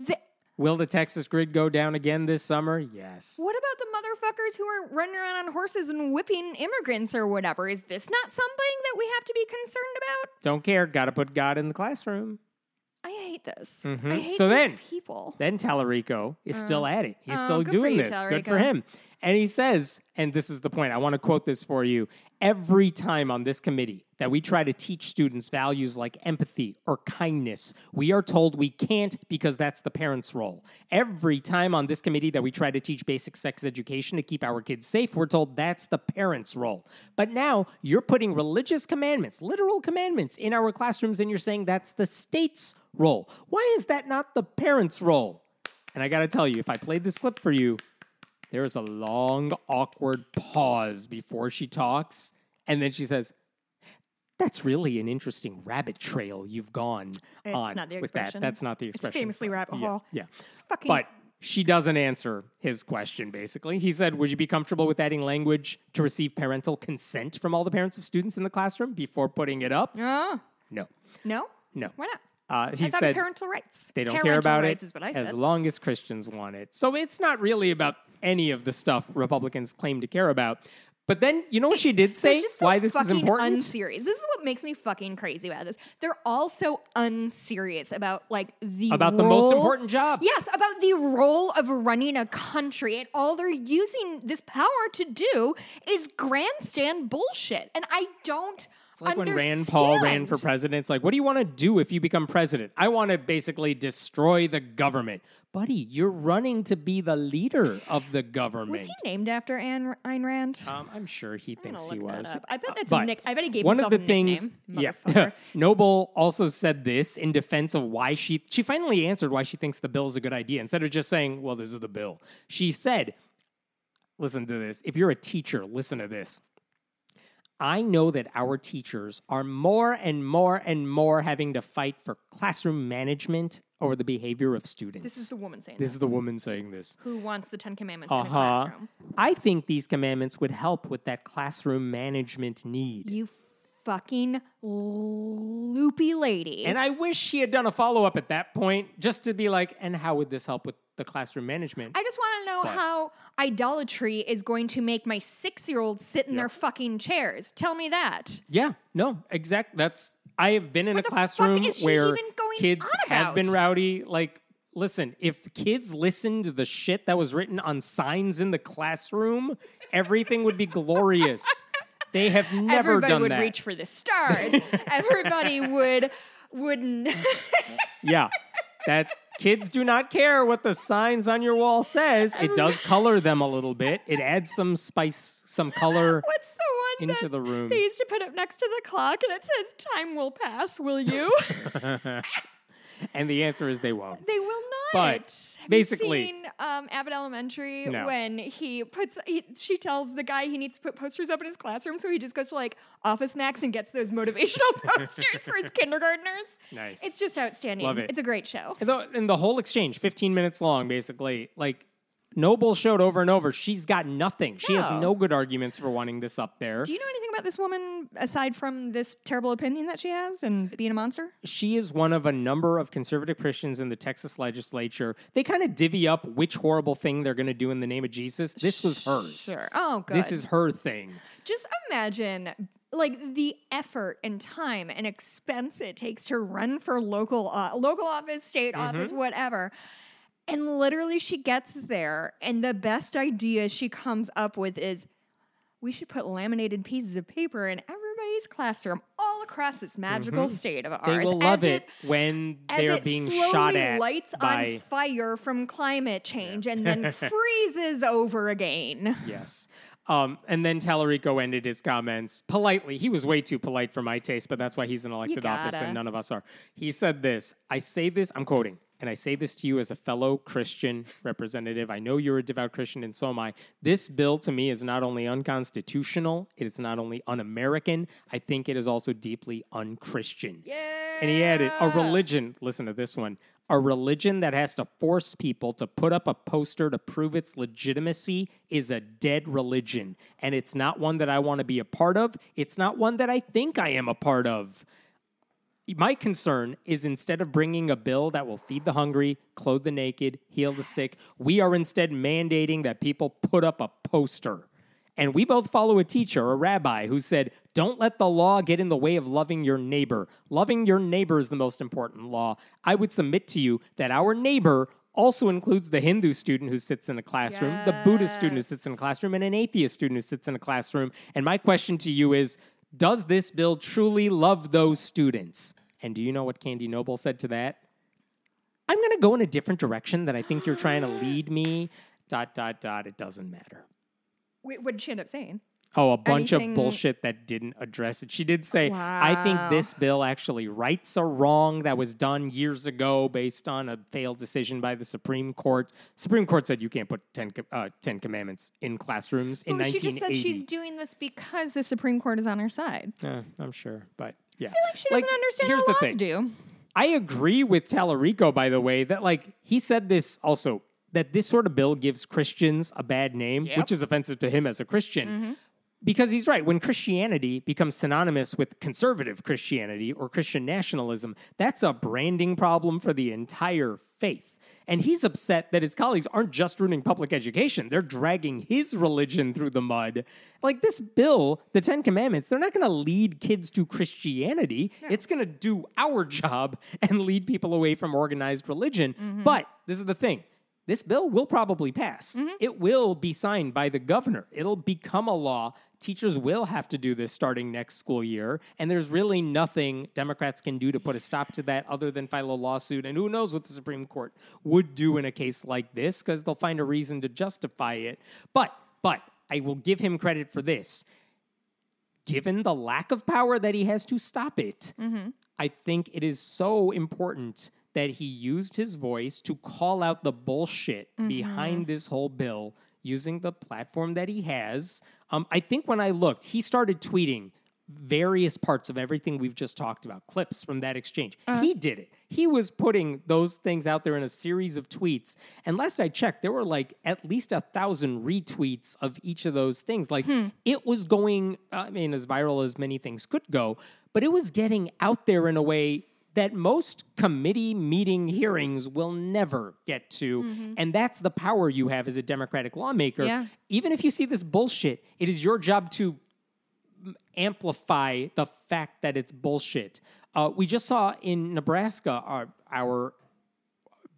The- Will the Texas grid go down again this summer? Yes. what about the motherfuckers who are running around on horses and whipping immigrants or whatever? Is this not something that we have to be concerned about? Don't care. Got to put God in the classroom. Hate this. Mhm. I hate So then- people. Then Tallarico is still at it. He's Oh, still doing you, this. Good for him. And he says, and this is the point, I want to quote this for you. Every time on this committee that we try to teach students values like empathy or kindness, we are told we can't because that's the parents' role. Every time on this committee that we try to teach basic sex education to keep our kids safe, we're told that's the parents' role. But now you're putting religious commandments, literal commandments, in our classrooms and you're saying that's the state's role. Why is that not the parents' role? And I got to tell you, if I played this clip for you, there is a long, awkward pause before she talks. And then she says, That's really an interesting rabbit trail you've gone It's on not the with that. That's not the expression. It's expression. famously rabbit Yeah, hole. Yeah. It's fucking. But she doesn't answer his question, basically. He said, Would you be comfortable with adding language to receive parental consent from all the parents of students in the classroom before putting it up? oh No. no, No. why not? Uh, he said, parental rights. they don't Parental care about it Is what I as long as Christians want it. So it's not really about any of the stuff Republicans claim to care about. But then, you know what she did say? so Why this is important? Unserious. This is what makes me fucking crazy about this. They're all so unserious about like the about the most important job. Yes, about the role of running a country, and all they're using this power to do is grandstand bullshit. And I don't It's like when Rand Paul ran for president. It's like, what do you want to do if you become president? I want to basically destroy the government. Buddy, you're running to be the leader of the government. Was he named after Anne, Ayn Rand? Um, I'm sure he I'm thinks he was. I bet that's But a nick. I bet he gave one himself of the a things, nickname. yeah. Noble also said this in defense of why she she finally answered why she thinks the bill is a good idea instead of just saying, "Well, this is the bill." She said, "Listen to this. If you're a teacher, listen to this." I know that our teachers are more and more and more having to fight for classroom management over the behavior of students. This is the woman saying this this. is the woman saying this. who wants the Ten Commandments in a Uh-huh. classroom. I think these commandments would help with that classroom management need. You fucking loopy lady. And I wish she had done a follow up at that point just to be like, and how would this help with the classroom management? I just want to know But- how idolatry is going to make my six year old sit in Yep. their fucking chairs. Tell me that. yeah, no, exact. That's I have been in What a classroom where kids have been rowdy. Like, listen, if kids listened to the shit that was written on signs in the classroom, everything would be glorious. They have never Everybody done would reach for the stars. Everybody would wouldn't. Yeah. That kids do not care what the signs on your wall says. It does color them a little bit. It adds some spice, some color What's the one into that the room. they used to put up next to the clock and it says "Time will pass." Will you? and the answer is they won't. They will not. But, Have basically- you seen um, Abbott Elementary No. when he puts, he, she tells the guy he needs to put posters up in his classroom, so he just goes to like Office Max and gets those motivational posters for his kindergartners. Nice. It's just outstanding. Love it. It's a great show. And the, and the whole exchange, 15 minutes long, basically, like Noble showed over and over, she's got nothing. She has No. no good arguments for wanting this up there. Do you know anything about this woman aside from this terrible opinion that she has and being a monster? she is one of a number of conservative Christians in the Texas legislature. They kind of divvy up which horrible thing they're going to do in the name of Jesus. This was hers. Sure. Oh, good. This is her thing. Just imagine like the effort and time and expense it takes to run for local uh, local office, state Mm-hmm. office, whatever. And literally she gets there and the best idea she comes up with is we should put laminated pieces of paper in everybody's classroom all across this magical state of ours. Mm-hmm. They will love it, when as they're it being shot at lights by on fire from climate change and then freezes over again. Yes. Um, and then Tallarico ended his comments politely. He was way too polite for my taste, but that's why he's in elected office and none of us are. He said this I say this, I'm quoting, and I say this to you as a fellow Christian representative. I know you're a devout Christian, and so am I. This bill to me is not only unconstitutional, it is not only un American, I think it is also deeply unchristian. And he added, a religion, listen to this one, a religion that has to force people to put up a poster to prove its legitimacy is a dead religion. And it's not one that I want to be a part of. It's not one that I think I am a part of. My concern is instead of bringing a bill that will feed the hungry, clothe the naked, heal the sick, we are instead mandating that people put up a poster. And we both follow a teacher, a rabbi, who said, Don't let the law get in the way of loving your neighbor. Loving your neighbor is the most important law. I would submit to you that our neighbor also includes the Hindu student who sits in the classroom, the Buddhist student who sits in the classroom, and an atheist student who sits in a classroom. And my question to you is Does this bill truly love those students? And do you know what Candy Noble said to that? I'm going to go in a different direction that I think you're trying to lead me. Dot, dot, dot. It doesn't matter. Wait, what did she end up saying? Oh, a bunch Anything- of bullshit that didn't address it. She did say, I think this bill actually rights a wrong that was done years ago based on a failed decision by the Supreme Court. Supreme Court said you can't put 10, uh, 10 commandments in classrooms in Well, she just said she's doing this because the Supreme Court is on her side. Uh, I'm sure, but yeah. I feel like she doesn't understand here's how the laws thing. do. I agree with Tallarico, by the way, that like he said this also that this sort of bill gives Christians a bad name, Yep. which is offensive to him as a Christian. Mm-hmm. Because he's right. When Christianity becomes synonymous with conservative Christianity or Christian nationalism, that's a branding problem for the entire faith. And he's upset that his colleagues aren't just ruining public education, they're dragging his religion through the mud. Like this bill, the Ten Commandments, they're not going to lead kids to Christianity. It's going to do our job and lead people away from organized religion. Mm-hmm. But this is the thing this bill will probably pass. Mm-hmm. It will be signed by the governor. It'll become a law. Teachers will have to do this starting next school year. And there's really nothing Democrats can do to put a stop to that other than file a lawsuit. And who knows what the Supreme Court would do in a case like this because they'll find a reason to justify it. But, but, I will give him credit for this. Given the lack of power that he has to stop it, mm-hmm. I think it is so important that he used his voice to call out the bullshit mm-hmm. behind this whole bill using the platform that he has. Um, I think when I looked, he started tweeting various parts of everything we've just talked about, clips from that exchange. Uh-huh. He did it. He was putting those things out there in a series of tweets. And last I checked, there were like at least a thousand retweets of each of those things. Like hmm. it was going, I mean, as viral as many things could go, but it was getting out there in a way that most committee meeting hearings will never get to. Mm-hmm. And that's the power you have as a Democratic lawmaker. Yeah. Even if you see this bullshit, it is your job to amplify the fact that it's bullshit. Uh, we just saw in Nebraska our, our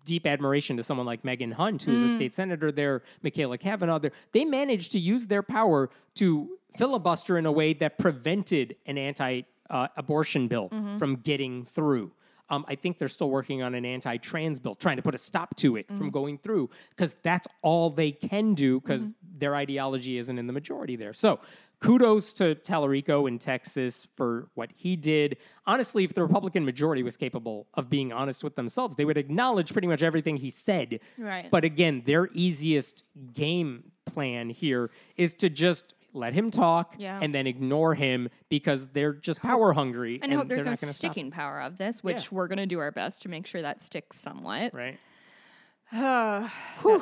deep admiration to someone like Megan Hunt, who's a mm. state senator there, Machaela Cavanaugh there. They managed to use their power to filibuster in a way that prevented an anti uh, abortion bill from getting through. Um, I think they're still working on an anti trans bill, trying to put a stop to it from going through because that's all they can do because their ideology isn't in the majority there. So kudos to Tallarico in Texas for what he did. Honestly, if the Republican majority was capable of being honest with themselves, they would acknowledge pretty much everything he said. Right. But again, their easiest game plan here is to just let him talk Yeah. and then ignore him because they're just power hungry And, hope there's they're no gonna stop. sticking power of this, which we're going to do our best to make sure that sticks somewhat. Right. that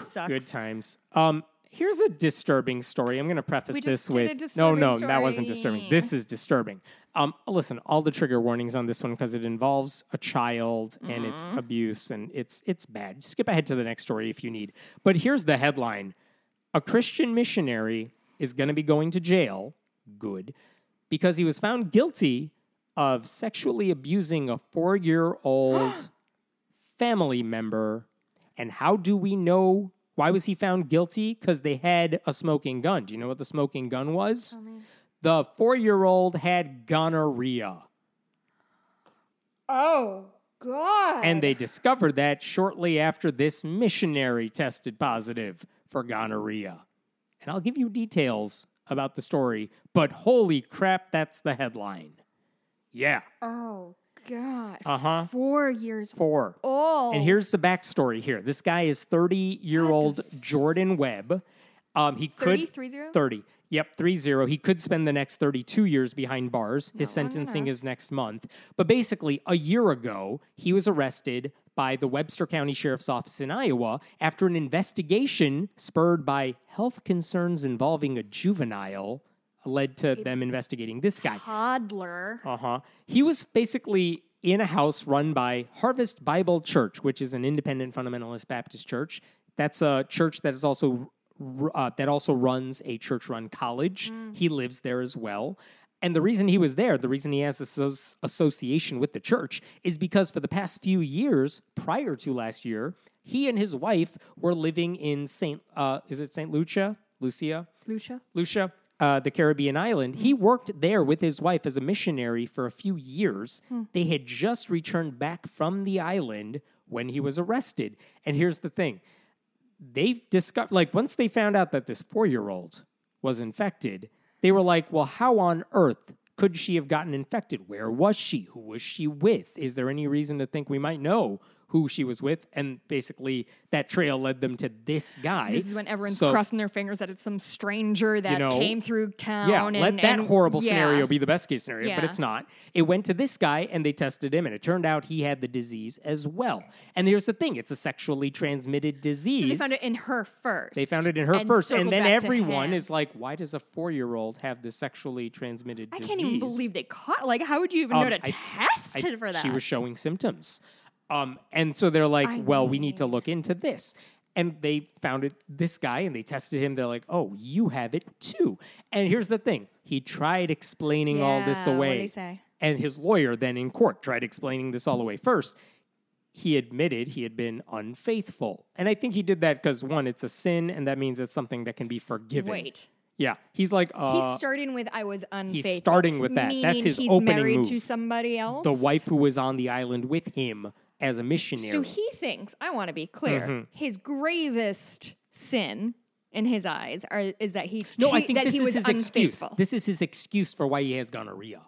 sucks. Good times. Um, here's a disturbing story. I'm going to preface this just did a with no, no, that wasn't disturbing. This is disturbing. Um, listen, all the trigger warnings on this one because it involves a child and it's Mm-hmm. abuse and it's it's bad. Skip ahead to the next story if you need. But here's the headline: A Christian missionary is going to be going to jail. Good, because he was found guilty of sexually abusing a four-year-old family member. And how do we know why was he found guilty? Because they had a smoking gun. Do you know what the smoking gun was? The four year old had gonorrhea. Oh, God. And they discovered that shortly after this missionary tested positive for gonorrhea. And I'll give you details about the story, but holy crap, that's the headline. Yeah, oh, God. Uh-huh. Four years four. old. And here's the backstory here. This guy is 30 year old Jordan Webb. Um, he 30, could 30? 30. Yep, 30. He could spend the next 32 years behind bars. His and a sentencing is next month. But basically, a year ago, he was arrested by the Webster County Sheriff's Office in Iowa after an investigation spurred by health concerns involving a juvenile led to them investigating this guy. Toddler. Uh huh. He was basically in a house run by Harvest Bible Church, which is an independent fundamentalist Baptist church. That's a church that is also uh, that also runs a church-run college. He lives there as well. And the reason he was there, the reason he has this association with the church, is because for the past few years, prior to last year, he and his wife were living in Saint. Uh, is it Saint Lucia? Lucia? Lucia. Lucia, uh, the Caribbean island. He worked there with his wife as a missionary for a few years. They had just returned back from the island when he was arrested. And here's the thing they discovered, like, once they found out that this four year old was infected, they were like, well, how on earth could she have gotten infected? Where was she? Who was she with? Is there any reason to think we might know who she was with? And basically, that trail led them to this guy. This is when everyone's So- crossing their fingers that it's some stranger that know, came through town. Yeah, and, let that and- horrible yeah. scenario be the best case scenario, but it's not. It went to this guy and they tested him, and it turned out he had the disease as well. And here's the thing it's a sexually transmitted disease. So they found it in her first. They found it in her and first, and then everyone is like, "Why does a four-year-old have this sexually transmitted I disease?" can't even believe they caught. Like, how would you even Um, know to I- test I- for that? She was showing symptoms. Um, and so they're like, I well, we need to look into this. And they found it this guy and they tested him. They're like, oh, you have it too. And here's the thing he tried explaining all this Yeah, what'd away. say? And his lawyer then in court tried explaining this all away first. he admitted he had been unfaithful. And I think he did that because one, it's a sin, and that means it's something that can be forgiven. Wait. Yeah. He's like, uh, He's starting with I was unfaithful. He's starting with that. That's meaning his he's opening married move. to somebody else. the wife who was on the island with him as a missionary. So he thinks, I want to be clear, Mm-hmm. his gravest sin in his eyes are, is that he no, I think that this he is was his excuse. This is his excuse for why he has gonorrhea.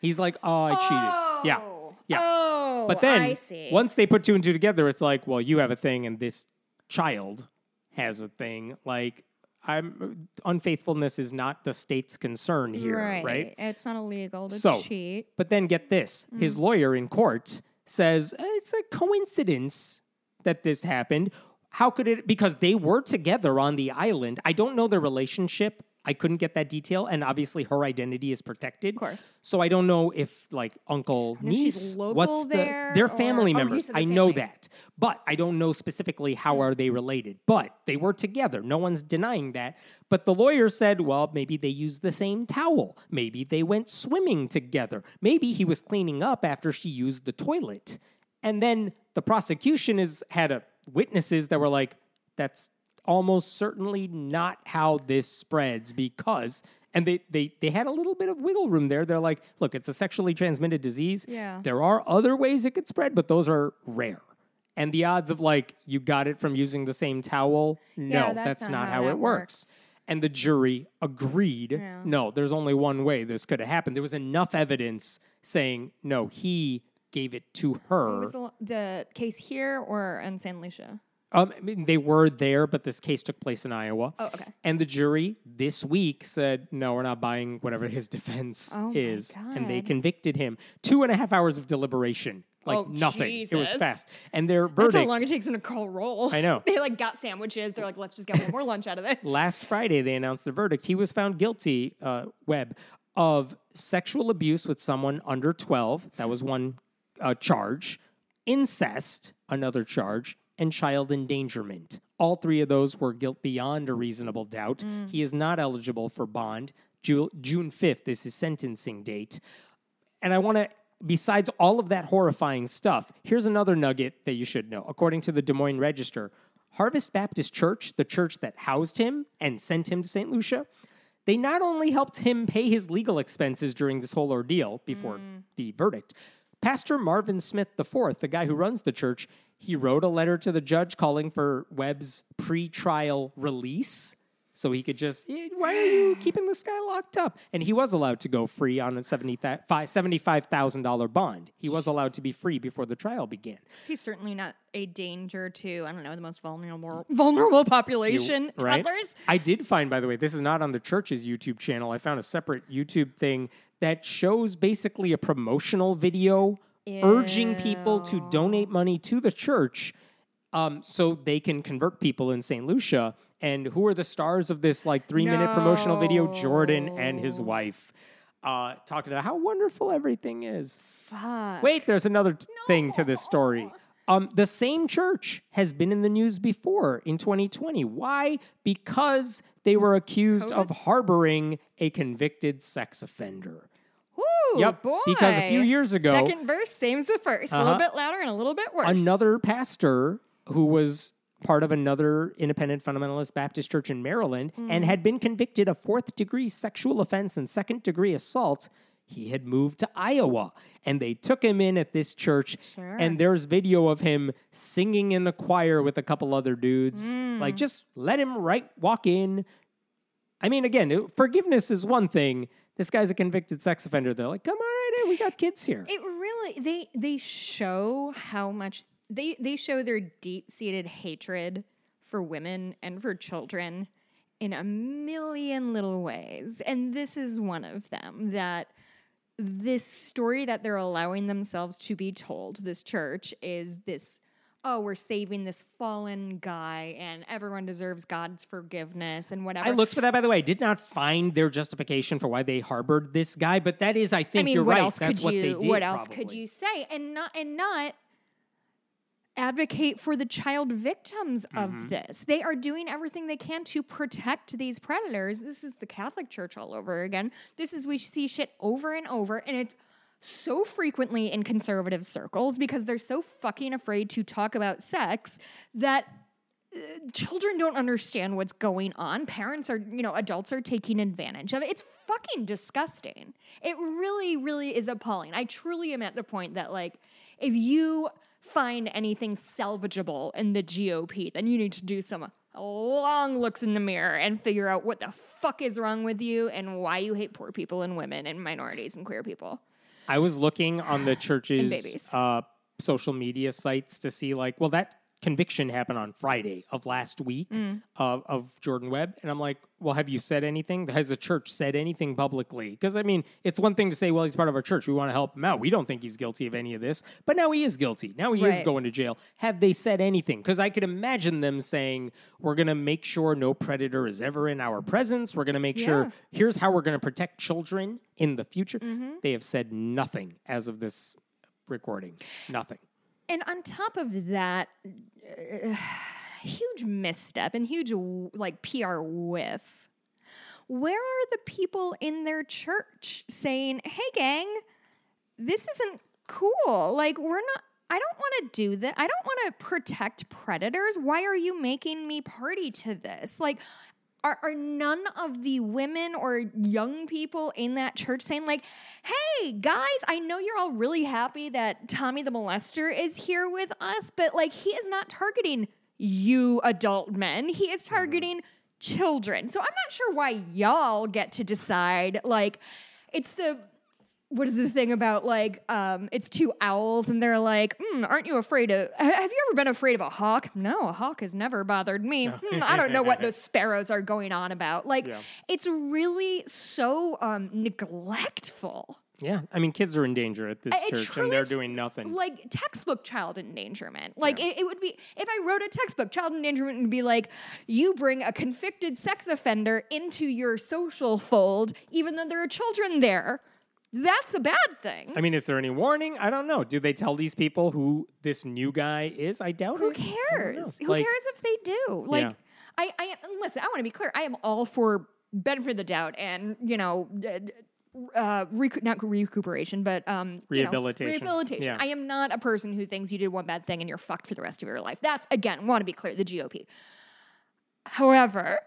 He's like, oh, I cheated. Yeah. Yeah. Oh, But then I see. once they put two and two together, it's like, well, you have a thing and this child has a thing. Like, I'm unfaithfulness is not the state's concern here, right? It's not illegal to So, cheat. But then get this his lawyer in court says "Eh, it's a coincidence that this happened. How could it? Because they were together on the island. I don't know their relationship. I couldn't get that detail. And obviously, her identity is protected. Of course. So I don't know if, like, uncle, niece, what's the. there They're or- family oh, members. said the I know that. But I don't know specifically how mm. are they related. But they were together. No one's denying that. But the lawyer said, well, maybe they used the same towel. Maybe they went swimming together. Maybe he was cleaning up after she used the toilet. And then the prosecution has had a, witnesses that were like, that's almost certainly not how this spreads because and they, they they had a little bit of wiggle room there. They're like, look, it's a sexually transmitted disease. Yeah. There are other ways it could spread, but those are rare. And the odds of like you got it from using the same towel, no, Yeah, that's, that's not not how how it works. works. And the jury agreed. Yeah. No, there's only one way this could have happened. There was enough evidence saying no, he gave it to her. What was the, the case here or in San Lucia? Um, I mean, they were there, but this case took place in Iowa. Oh, okay. And the jury this week said, no, we're not buying whatever his defense Oh my is. And they God. convicted him. Two and a half hours of deliberation. Like Oh, nothing. It was Jesus. fast. And their That's verdict how long it takes them to call roll. I know. they like got sandwiches. They're like, let's just get one more lunch out of this. last Friday, they announced the verdict. He was found guilty, uh, Webb, of sexual abuse with someone under 12. That was one uh, charge. Incest, another charge. And child endangerment. All three of those were guilt beyond a reasonable doubt. Mm. He is not eligible for bond. Ju- June 5th is his sentencing date. And I want to, besides all of that horrifying stuff, here's another nugget that you should know. According to the Des Moines Register, Harvest Baptist Church, the church that housed him and sent him to St. Lucia, they not only helped him pay his legal expenses during this whole ordeal before mm. the verdict, Pastor Marvin Smith IV, the guy who runs the church, he wrote a letter to the judge calling for Webb's pre-trial release so he could just, "Eh, why are you keeping this guy locked up? And he was allowed to go free on a $75,000 bond. He was allowed to be free before the trial began. He's certainly not a danger to, I don't know, the most vulnerable vulnerable population, right? toddlers. I did find, by the way, this is not on the church's YouTube channel. I found a separate YouTube thing that shows basically a promotional video urging people to donate money to the church um, so they can convert people in St. Lucia. And who are the stars of this like three minute promotional video? Jordan and his wife. Uh, talking about how wonderful everything is. Fuck. Wait, there's another t- thing to this story. Um, the same church has been in the news before in 2020. Why? Because they were accused of harboring a convicted sex offender. Woo, Yep, boy. because a few years ago- Second verse, same as the 1st A little Uh-huh. bit louder and a little bit worse. Another pastor who was part of another independent fundamentalist Baptist church in Maryland Hmm. and had been convicted of fourth degree sexual offense and second degree assault. He had moved to Iowa and they took him in at this church. Sure. And there's video of him singing in the choir with a couple other dudes. Hmm. Like, just let him right walk in. I mean, again, forgiveness is one thing. This guy's a convicted sex offender. They're like, come on, in. We got kids here. It really they they show how much they they show their deep seated hatred for women and for children in a million little ways. And this is one of them that this story that they're allowing themselves to be told, this church, is this oh, we're saving this fallen guy and everyone deserves God's forgiveness and whatever. I looked for that, by the way. I did not find their justification for why they harbored this guy, but that is, I think I mean, you're what right. else That's could what you they did. what else could you say? And not and not advocate for the child victims Mm-hmm. of this. They are doing everything they can to protect these predators. This is the Catholic Church all over again. This is we see shit over and over and it's so frequently in conservative circles because they're so fucking afraid to talk about sex that uh, children don't understand what's going on. Parents are, you know, adults are taking advantage of it. It's fucking disgusting. It really, really is appalling. I truly am at the point that, like, if you find anything salvageable in the GOP, then you need to do some long looks in the mirror and figure out what the fuck is wrong with you and why you hate poor people and women and minorities and queer people. I was looking on the church's babies. uh, social media sites to see, like, well, that conviction happened on Friday of last week Mm. of, of Jordan Webb. And I'm like, well, have you said anything? Has the church said anything publicly? Because, I mean, it's one thing to say, well, he's part of our church. We want to help him out. We don't think he's guilty of any of this. But now he is guilty. Now he is going to jail. Have they said anything? Because I could imagine them saying, we're going to make sure no predator is ever in our presence. We're going to make Yeah. sure here's how we're going to protect children in the future. Mm-hmm. They have said nothing as of this recording. Nothing. And on top of that, uh, huge misstep and huge like PR whiff. Where are the people in their church saying, "Hey, gang, this isn't cool. Like, we're not." I don't want to do that. I don't want to protect predators. Why are you making me party to this? Like, are, are none of the women or young people in that church saying like hey guys i know you're all really happy that tommy the molester is here with us but like he is not targeting you adult men. He is mm-hmm. targeting children. So i'm not sure why y'all get to decide like it's the what is the thing about like um it's two owls and they're like mm, aren't you afraid of have you ever been afraid of a hawk no a hawk has never bothered me Hmm, i don't know what those sparrows are going on about like Yeah. it's really so um neglectful Yeah. I mean, kids are in danger at this it church and they're doing nothing. like textbook child endangerment. Like Yeah. it, it would be if I wrote a textbook, child endangerment would be like you bring a convicted sex offender into your social fold, even though there are children there. That's a bad thing. I mean, is there any warning? I don't know. Do they tell these people who this new guy is? I doubt Who it. Know. cares? Who Like, cares if they do? Like, Yeah. I, I listen. I want to be clear. I am all for benefit of the doubt, and you know, uh, recu- not recuperation, but um, you know, Rehabilitation. rehabilitation. Yeah. I am not a person who thinks you did one bad thing and you're fucked for the rest of your life. That's again, want to be clear, the GOP. However,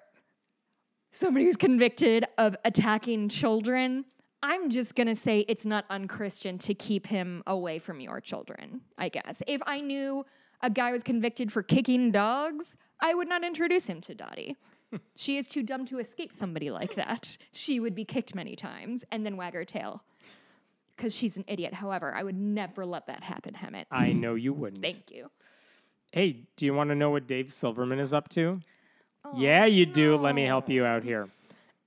somebody who's convicted of attacking children. I'm just going to say it's not unchristian to keep him away from your children, I guess. If I knew a guy was convicted for kicking dogs, I would not introduce him to Dottie. she is too dumb to escape somebody like that. She would be kicked many times and then wag her tail. Because she's an idiot. However, I would never let that happen, Hemant. I know you wouldn't. Thank you. Hey, do you want to know what Dave Silverman is up to? Oh, yeah, you do. Let me help you out here.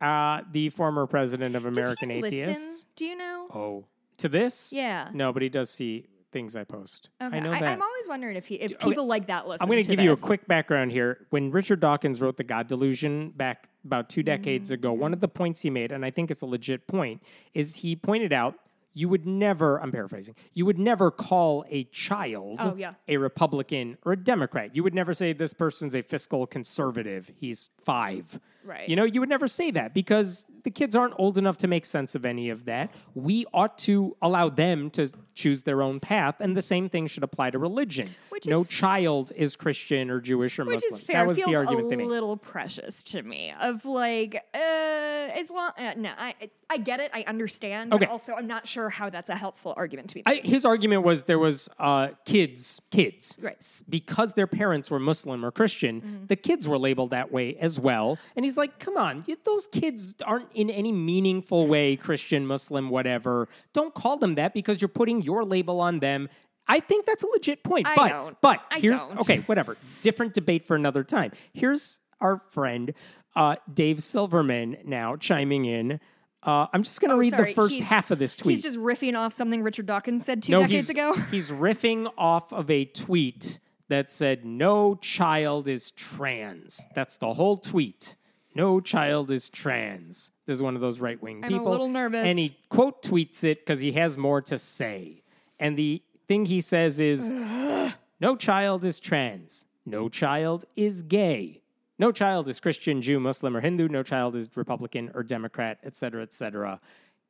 Uh, the former president of Does American he Atheists. listen? Do you know? Oh, to this? Yeah. No, but he does see things I post. Okay. I know I, that. am always wondering if he, if okay, people like that listen. I'm going to to give you a quick background here. When Richard Dawkins wrote The God Delusion back about two decades ago, Mm-hmm. one of the points he made, and I think it's a legit point, is he pointed out you would never, I'm paraphrasing, you would never call a child Oh, yeah. a Republican or a Democrat. You would never say this person's a fiscal conservative. He's five. Right. You know, you would never say that because the kids aren't old enough to make sense of any of that. We ought to allow them to choose their own path, and the same thing should apply to religion. Which no is- child is Christian or Jewish or Which Muslim. is fair. That was Feels the argument a they made. little precious to me. Of like, uh, as long, uh, no, I, I get it. I understand. Okay. But also, I'm not sure how that's a helpful argument to be. I, his argument was there was uh, kids, kids, Right. Because their parents were Muslim or Christian. Mm-hmm. The kids were labeled that way as well. And he's like, "Come on, those kids aren't in any meaningful way Christian, Muslim, whatever. Don't call them that because you're putting your label on them." I think that's a legit point. I but don't. but I here's don't. okay, whatever. Different debate for another time. Here's our friend uh, Dave Silverman now chiming in. Uh, I'm just going to Oh, read sorry, the first he's- half of this tweet He's just riffing off something Richard Dawkins said two no, decades he's, ago. he's riffing off of a tweet that said, No child is trans. That's the whole tweet. No child is trans. This is one of those right wing people. I'm a little nervous. And he quote tweets it because he has more to say. And the thing he says is, No child is trans. No child is gay. No child is Christian, Jew, Muslim, or Hindu. No child is Republican or Democrat, et cetera, et cetera.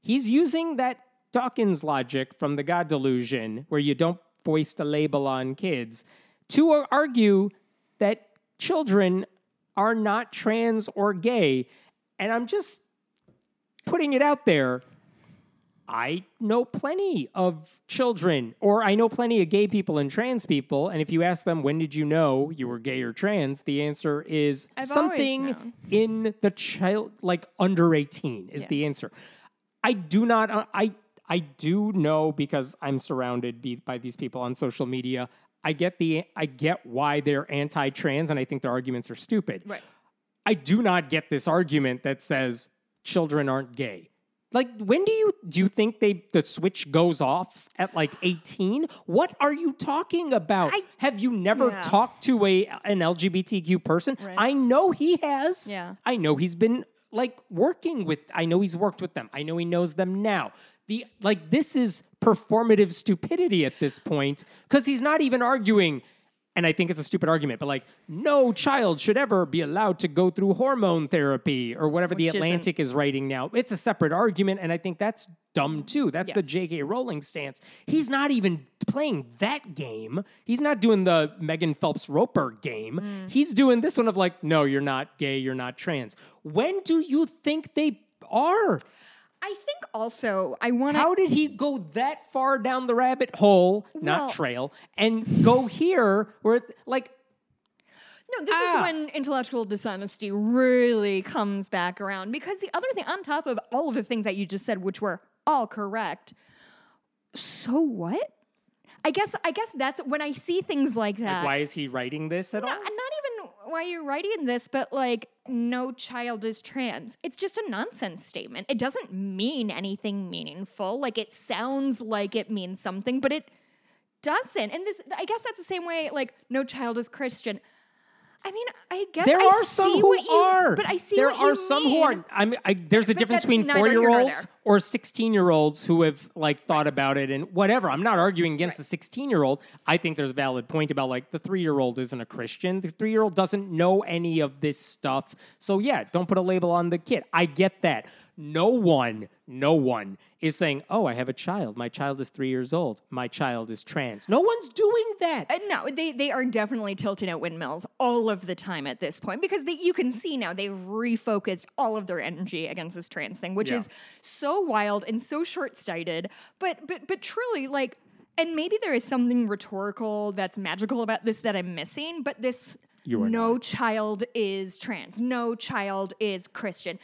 He's using that Dawkins logic from the God delusion, where you don't foist a label on kids, to argue that children are not trans or gay. And I'm just putting it out there. I know plenty of children, or I know plenty of gay people and trans people. And if you ask them, when did you know you were gay or trans? The answer is I've something in the child, like under 18 is Yeah. the answer. I do not, uh, I, I do know because I'm surrounded be, by these people on social media. I get the, I get why they're anti-trans, and I think their arguments are stupid. Right. I do not get this argument that says children aren't gay. Like, when do you do you think they the switch goes off at like eighteen? What are you talking about? I- Have you never Yeah. talked to a an LGBTQ person? Right. I know he has. Yeah. I know he's been like working with. I know he's worked with them. I know he knows them now. The like this is performative stupidity at this point because he's not even arguing and I think it's a stupid argument, but like, no child should ever be allowed to go through hormone therapy or whatever the Which isn't- Atlantic is writing now. It's a separate argument, and I think that's dumb too. That's the J.K. Rowling stance. He's not even playing that game. He's not doing the Megan Phelps Roper game. Mm. He's doing this one of like, no, you're not gay, you're not trans. When do you think they are? I think also I want to. How did he go that far down the rabbit hole, Well- not trail, and go here where, it- like, No, this Ah. is when intellectual dishonesty really comes back around. Because the other thing, on top of all of the things that you just said, which were all correct, so what? I guess I guess that's when I see things like that. like why is he writing this at all? not, not even why you're writing this, but like no child is trans. It's just a nonsense statement. It doesn't mean anything meaningful. Like it sounds like it means something, but it doesn't. And this, I guess that's the same way. Like no child is Christian. I mean, I guess There I are some who you- are. but I see there are some mean. who are. I mean, I, there's a difference between four year olds. Or sixteen year olds who have like thought about it and whatever. I'm not arguing against the sixteen year old. I think there's a valid point about like the three year old isn't a Christian. The three year old doesn't know any of this stuff. So yeah, don't put a label on the kid. I get that. No one, no one is saying, "Oh, I have a child. My child is three years old. My child is trans." No one's doing that. Uh, no, they they are definitely tilting at windmills all of the time at this point because they, you can see now they've refocused all of their energy against this trans thing, which Yeah. is so wild and so short sighted. But but but truly, like, and maybe there is something rhetorical that's magical about this that I'm missing. But this no child is trans, no child is Christian.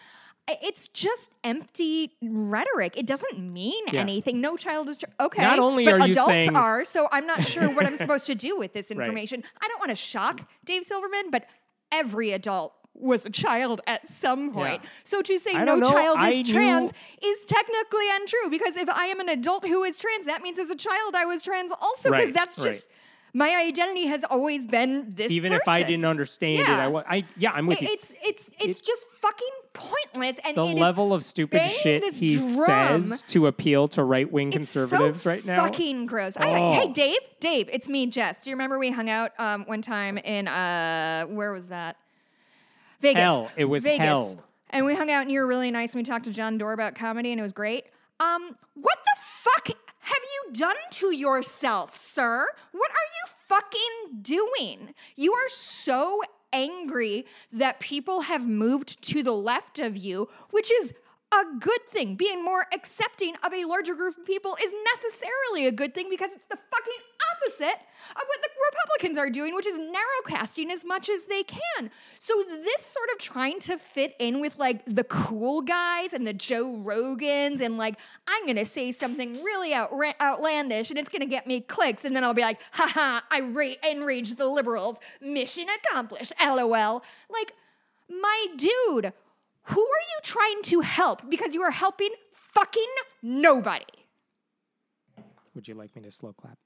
It's just empty rhetoric. It doesn't mean Yeah. anything. No child is tr- okay. Not only but are adults saying- are, so I'm not sure what I'm supposed to do with this Right. information. I don't want to shock Dave Silverman, but every adult was a child at some point. Yeah. So to say no know. child I is trans knew- is technically untrue because if I am an adult who is trans, that means as a child I was trans also because Right, that's right. just my identity has always been this Even if I didn't understand it, I, wa- I yeah, I'm with It- you. it's it's it's just fucking pointless and the it level of stupid shit he drum. says to appeal to right wing conservatives so right now. Fucking gross. I, Oh. hey, Dave, Dave, it's me, Jess. Do you remember we hung out um, one time in uh, where was that? Vegas. Hell. It was Vegas. hell. And we hung out, and you were really nice. And we talked to John Doerr about comedy, and it was great. Um, what the fuck have you done to yourself, sir? What are you fucking doing? You are so angry that people have moved to the left of you, which is a good thing. Being more accepting of a larger group of people is necessarily a good thing because it's the fucking opposite of what the Republicans are doing, which is narrowcasting as much as they can. So this sort of trying to fit in with like the cool guys and the Joe Rogans and like I'm gonna say something really outra- outlandish and it's gonna get me clicks and then I'll be like, haha, I ra- enraged the liberals. Mission accomplished. LOL. Like, my dude, who are you trying to help? Because you are helping fucking nobody. Would you like me to slow clap?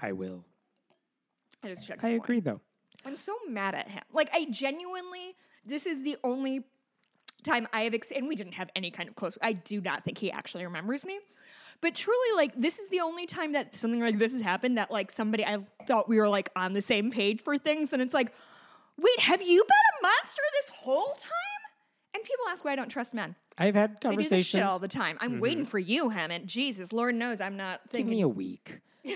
I will. I just checked. I agree, though. I'm so mad at him. Like, I genuinely, this is the only time I have, ex- and we didn't have any kind of close. I do not think he actually remembers me. But truly, like, this is the only time that something like this has happened that, like, somebody I thought we were, like, on the same page for things. And it's like, wait, have you been a monster this whole time? And people ask why I don't trust men. I've had conversations I do this shit all the time. I'm waiting for you, Hemant. Jesus, Lord knows I'm not thinking. Give me a week.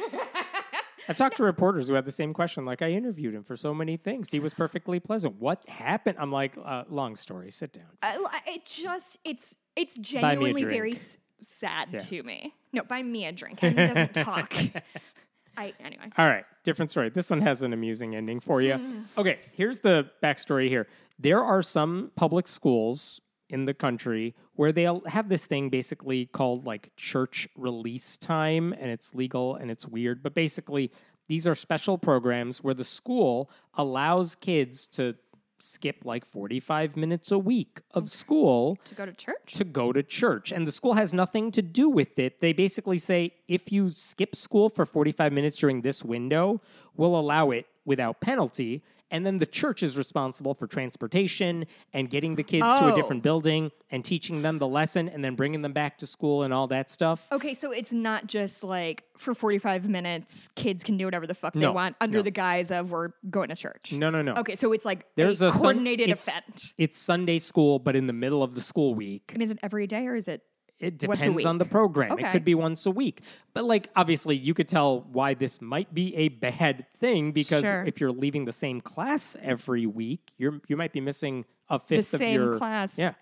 I've talked to reporters who had the same question. Like, I interviewed him for so many things. He was perfectly pleasant. What happened? I'm like, uh, long story. Sit down. I, I- it just it's it's genuinely very s- sad Yeah. to me. No, buy me a drink. He doesn't talk. I anyway. All right, different story. This one has an amusing ending for you. okay, here's the backstory here. There are some public schools in the country where they'll have this thing basically called like church release time, and it's legal and it's weird, but basically, these are special programs where the school allows kids to skip like 45 minutes a week of school To go to church? to go to church. And the school has nothing to do with it. They basically say if you skip school for 45 minutes during this window, we'll allow it without penalty. And then the church is responsible for transportation and getting the kids to a Oh. different building and teaching them the lesson and then bringing them back to school and all that stuff. Okay, so it's not just like for 45 minutes, kids can do whatever the fuck they want under no. the guise of we're going to church. No, no, no. Okay, so it's like There's a, a, Sun- coordinated it's- event. It's Sunday school, but in the middle of the school week. And is it every day or is it? It depends on the program. It could be once a week. But like obviously you could tell why this might be a bad thing because Sure. if you're leaving the same class every week, you're you might be missing a fifth of same your class Yeah.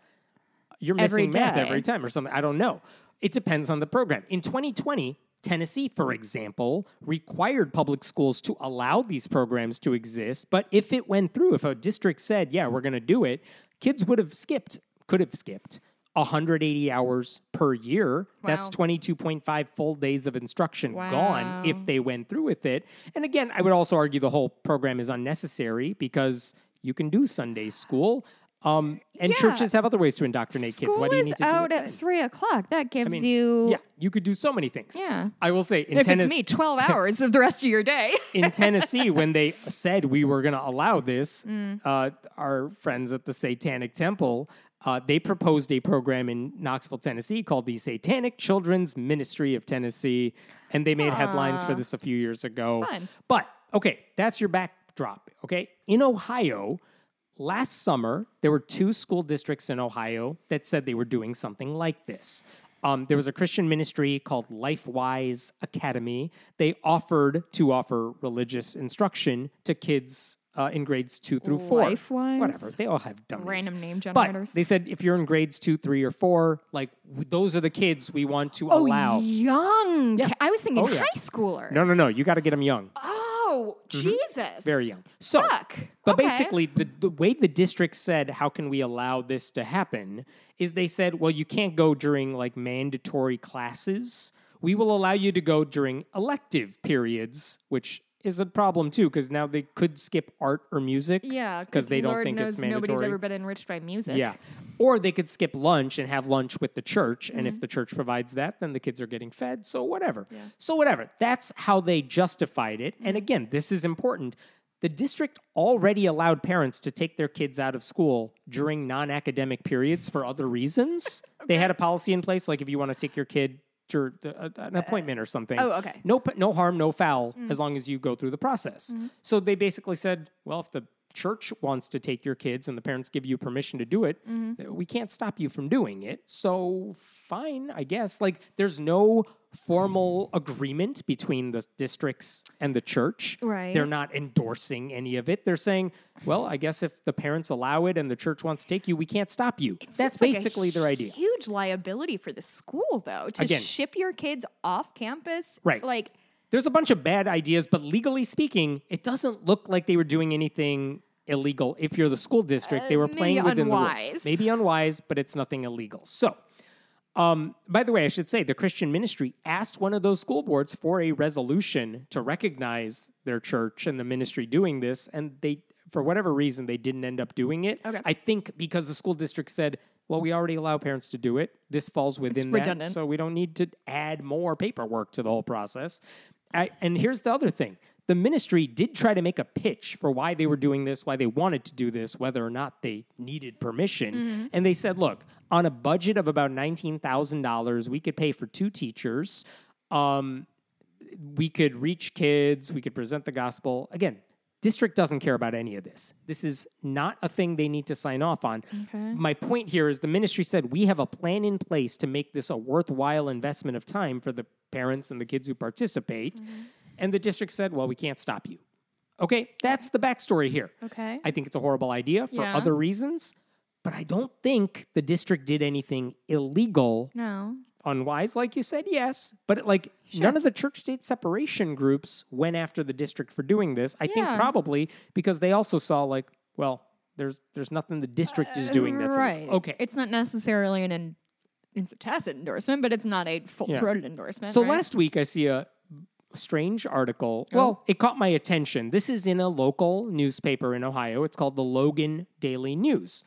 You're every missing math day. every time or something. I don't know. It depends on the program. In 2020, Tennessee, for hmm. example, required public schools to allow these programs to exist. But if it went through, if a district said, yeah, we're going to do it, kids would have skipped, could have skipped 180 hours per year. That's 22.5 full days of instruction Wow. gone if they went through with it. And again, I would also argue the whole program is unnecessary because you can do Sunday school. Um, and Yeah. churches have other ways to indoctrinate School kids. Why do you need to out do it at then? three o'clock. That gives I mean, you. yeah, you could do so many things. Yeah. I will say in If Tennessee, it's me, 12 hours of the rest of your day. in Tennessee, when they said we were going to allow this, Mm. uh, our friends at the Satanic Temple, uh, they proposed a program in Knoxville, Tennessee called the Satanic Children's Ministry of Tennessee. And they made headlines for this a few years ago. Fun. But okay, that's your backdrop. Okay. In Ohio, last summer, there were two school districts in Ohio that said they were doing something like this. Um, there was a Christian ministry called LifeWise Academy. They offered to offer religious instruction to kids uh, in grades two through four. LifeWise? Whatever. They all have dumb names. Random name But generators. they said if you're in grades two, three, or four, like w- those are the kids we want to oh, allow. young. Yeah. I was thinking Oh, yeah. high schoolers. No, no, no. You got to get them young. Oh, Jesus. Very young. So, Fuck. but Okay. basically, the, the way the district said, how can we allow this to happen, is they said, well, you can't go during like mandatory classes. We will allow you to go during elective periods, which is a problem too, because now they could skip art or music. Yeah, because they don't Lord think knows it's mandatory. nobody's ever been enriched by music. Yeah. Or they could skip lunch and have lunch with the church. And Mm-hmm. if the church provides that, then the kids are getting fed. So whatever. So whatever. That's how they justified it. Mm-hmm. And again, this is important. The district already allowed parents to take their kids out of school during non academic periods for other reasons. They had a policy in place, like if you want to take your kid to uh, an appointment or something. oh, okay. No, no harm, no foul, Mm. as long as you go through the process. Mm-hmm. So they basically said, well, if the church wants to take your kids and the parents give you permission to do it, Mm-hmm. we can't stop you from doing it. So fine, I guess. Like there's no formal agreement between the districts and the church. Right. They're not endorsing any of it. They're saying, well, I guess if the parents allow it and the church wants to take you, we can't stop you. That's Seems like basically their idea. Huge liability for the school, though, to Again. ship your kids off campus. Right. Like, There's a bunch of bad ideas, but legally speaking, it doesn't look like they were doing anything illegal. If you're the school district, they Uh, were playing within the unwise. rules. Maybe unwise, but it's nothing illegal. So, um, by the way, I should say the Christian ministry asked one of those school boards for a resolution to recognize their church and the ministry doing this, and they, for whatever reason, they didn't end up doing it. Okay. I think because the school district said, "Well, we already allow parents to do it. This falls within that, redundant. so we don't need to add more paperwork to the whole process." I, and here's the other thing. The ministry did try to make a pitch for why they were doing this, why they wanted to do this, whether or not they needed permission. And they said, look, on a budget of about $19,000, we could pay for two teachers. Um, we could reach kids, we could present the gospel. Again, District doesn't care about any of this. This is not a thing they need to sign off on. Okay. My point here is the ministry said we have a plan in place to make this a worthwhile investment of time for the parents and the kids who participate. Mm-hmm. And the district said, well, we can't stop you. Okay, that's the backstory here. Okay. I think it's a horrible idea for Yeah. other reasons, but I don't think the district did anything illegal, no. unwise. Like you said, yes, but like none of the church state separation groups went after the district for doing this. I think probably because they also saw like, well, there's there's nothing the district is doing that's illegal. right. okay. It's not necessarily an it's a tacit endorsement, but it's not a full throated endorsement. So right? last week I see a strange article. Oh. Well, it caught my attention. This is in a local newspaper in Ohio. It's called the Logan Daily News.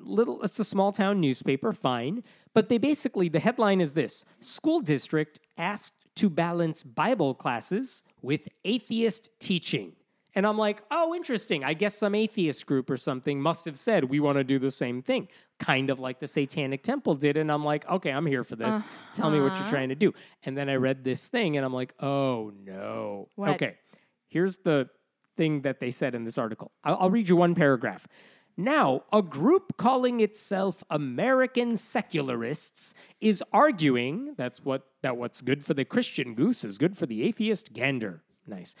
Little it's a small town newspaper, fine, but they basically the headline is this: School district asked to balance Bible classes with atheist teaching. And I'm like, oh, interesting. I guess some atheist group or something must have said we want to do the same thing, kind of like the Satanic Temple did. And I'm like, okay, I'm here for this. Tell me what you're uh-huh. trying to do. And then I read this thing and I'm like, oh no. What? Okay, here's the thing that they said in this article. I'll, I'll read you one paragraph. Now, a group calling itself American secularists is arguing that's what that what's good for the Christian goose is good for the atheist gander. Nice.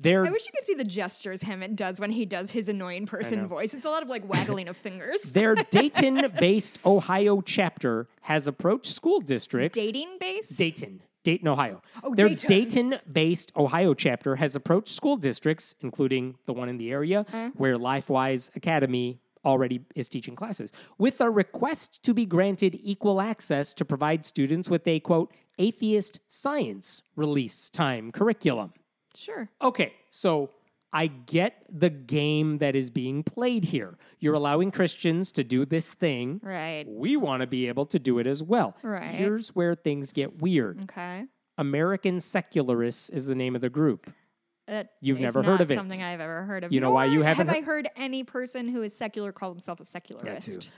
They're I wish you could see the gestures Hemant does when he does his annoying person voice. It's a lot of like waggling of fingers. their Dayton-based Ohio chapter has approached school districts. Dating based? Dayton, Dayton, Ohio. Oh, Their Dayton. Dayton-based Ohio chapter has approached school districts, including the one in the area uh-huh. where LifeWise Academy already is teaching classes, with a request to be granted equal access to provide students with a quote atheist science release time curriculum. Sure. Okay, so I get the game that is being played here. You're allowing Christians to do this thing. Right. We want to be able to do it as well. Right. Here's where things get weird. Okay. American Secularists is the name of the group. That You've never heard of it. Something I've ever heard of. You know why you haven't Have heard- I heard any person who is secular call himself a secularist?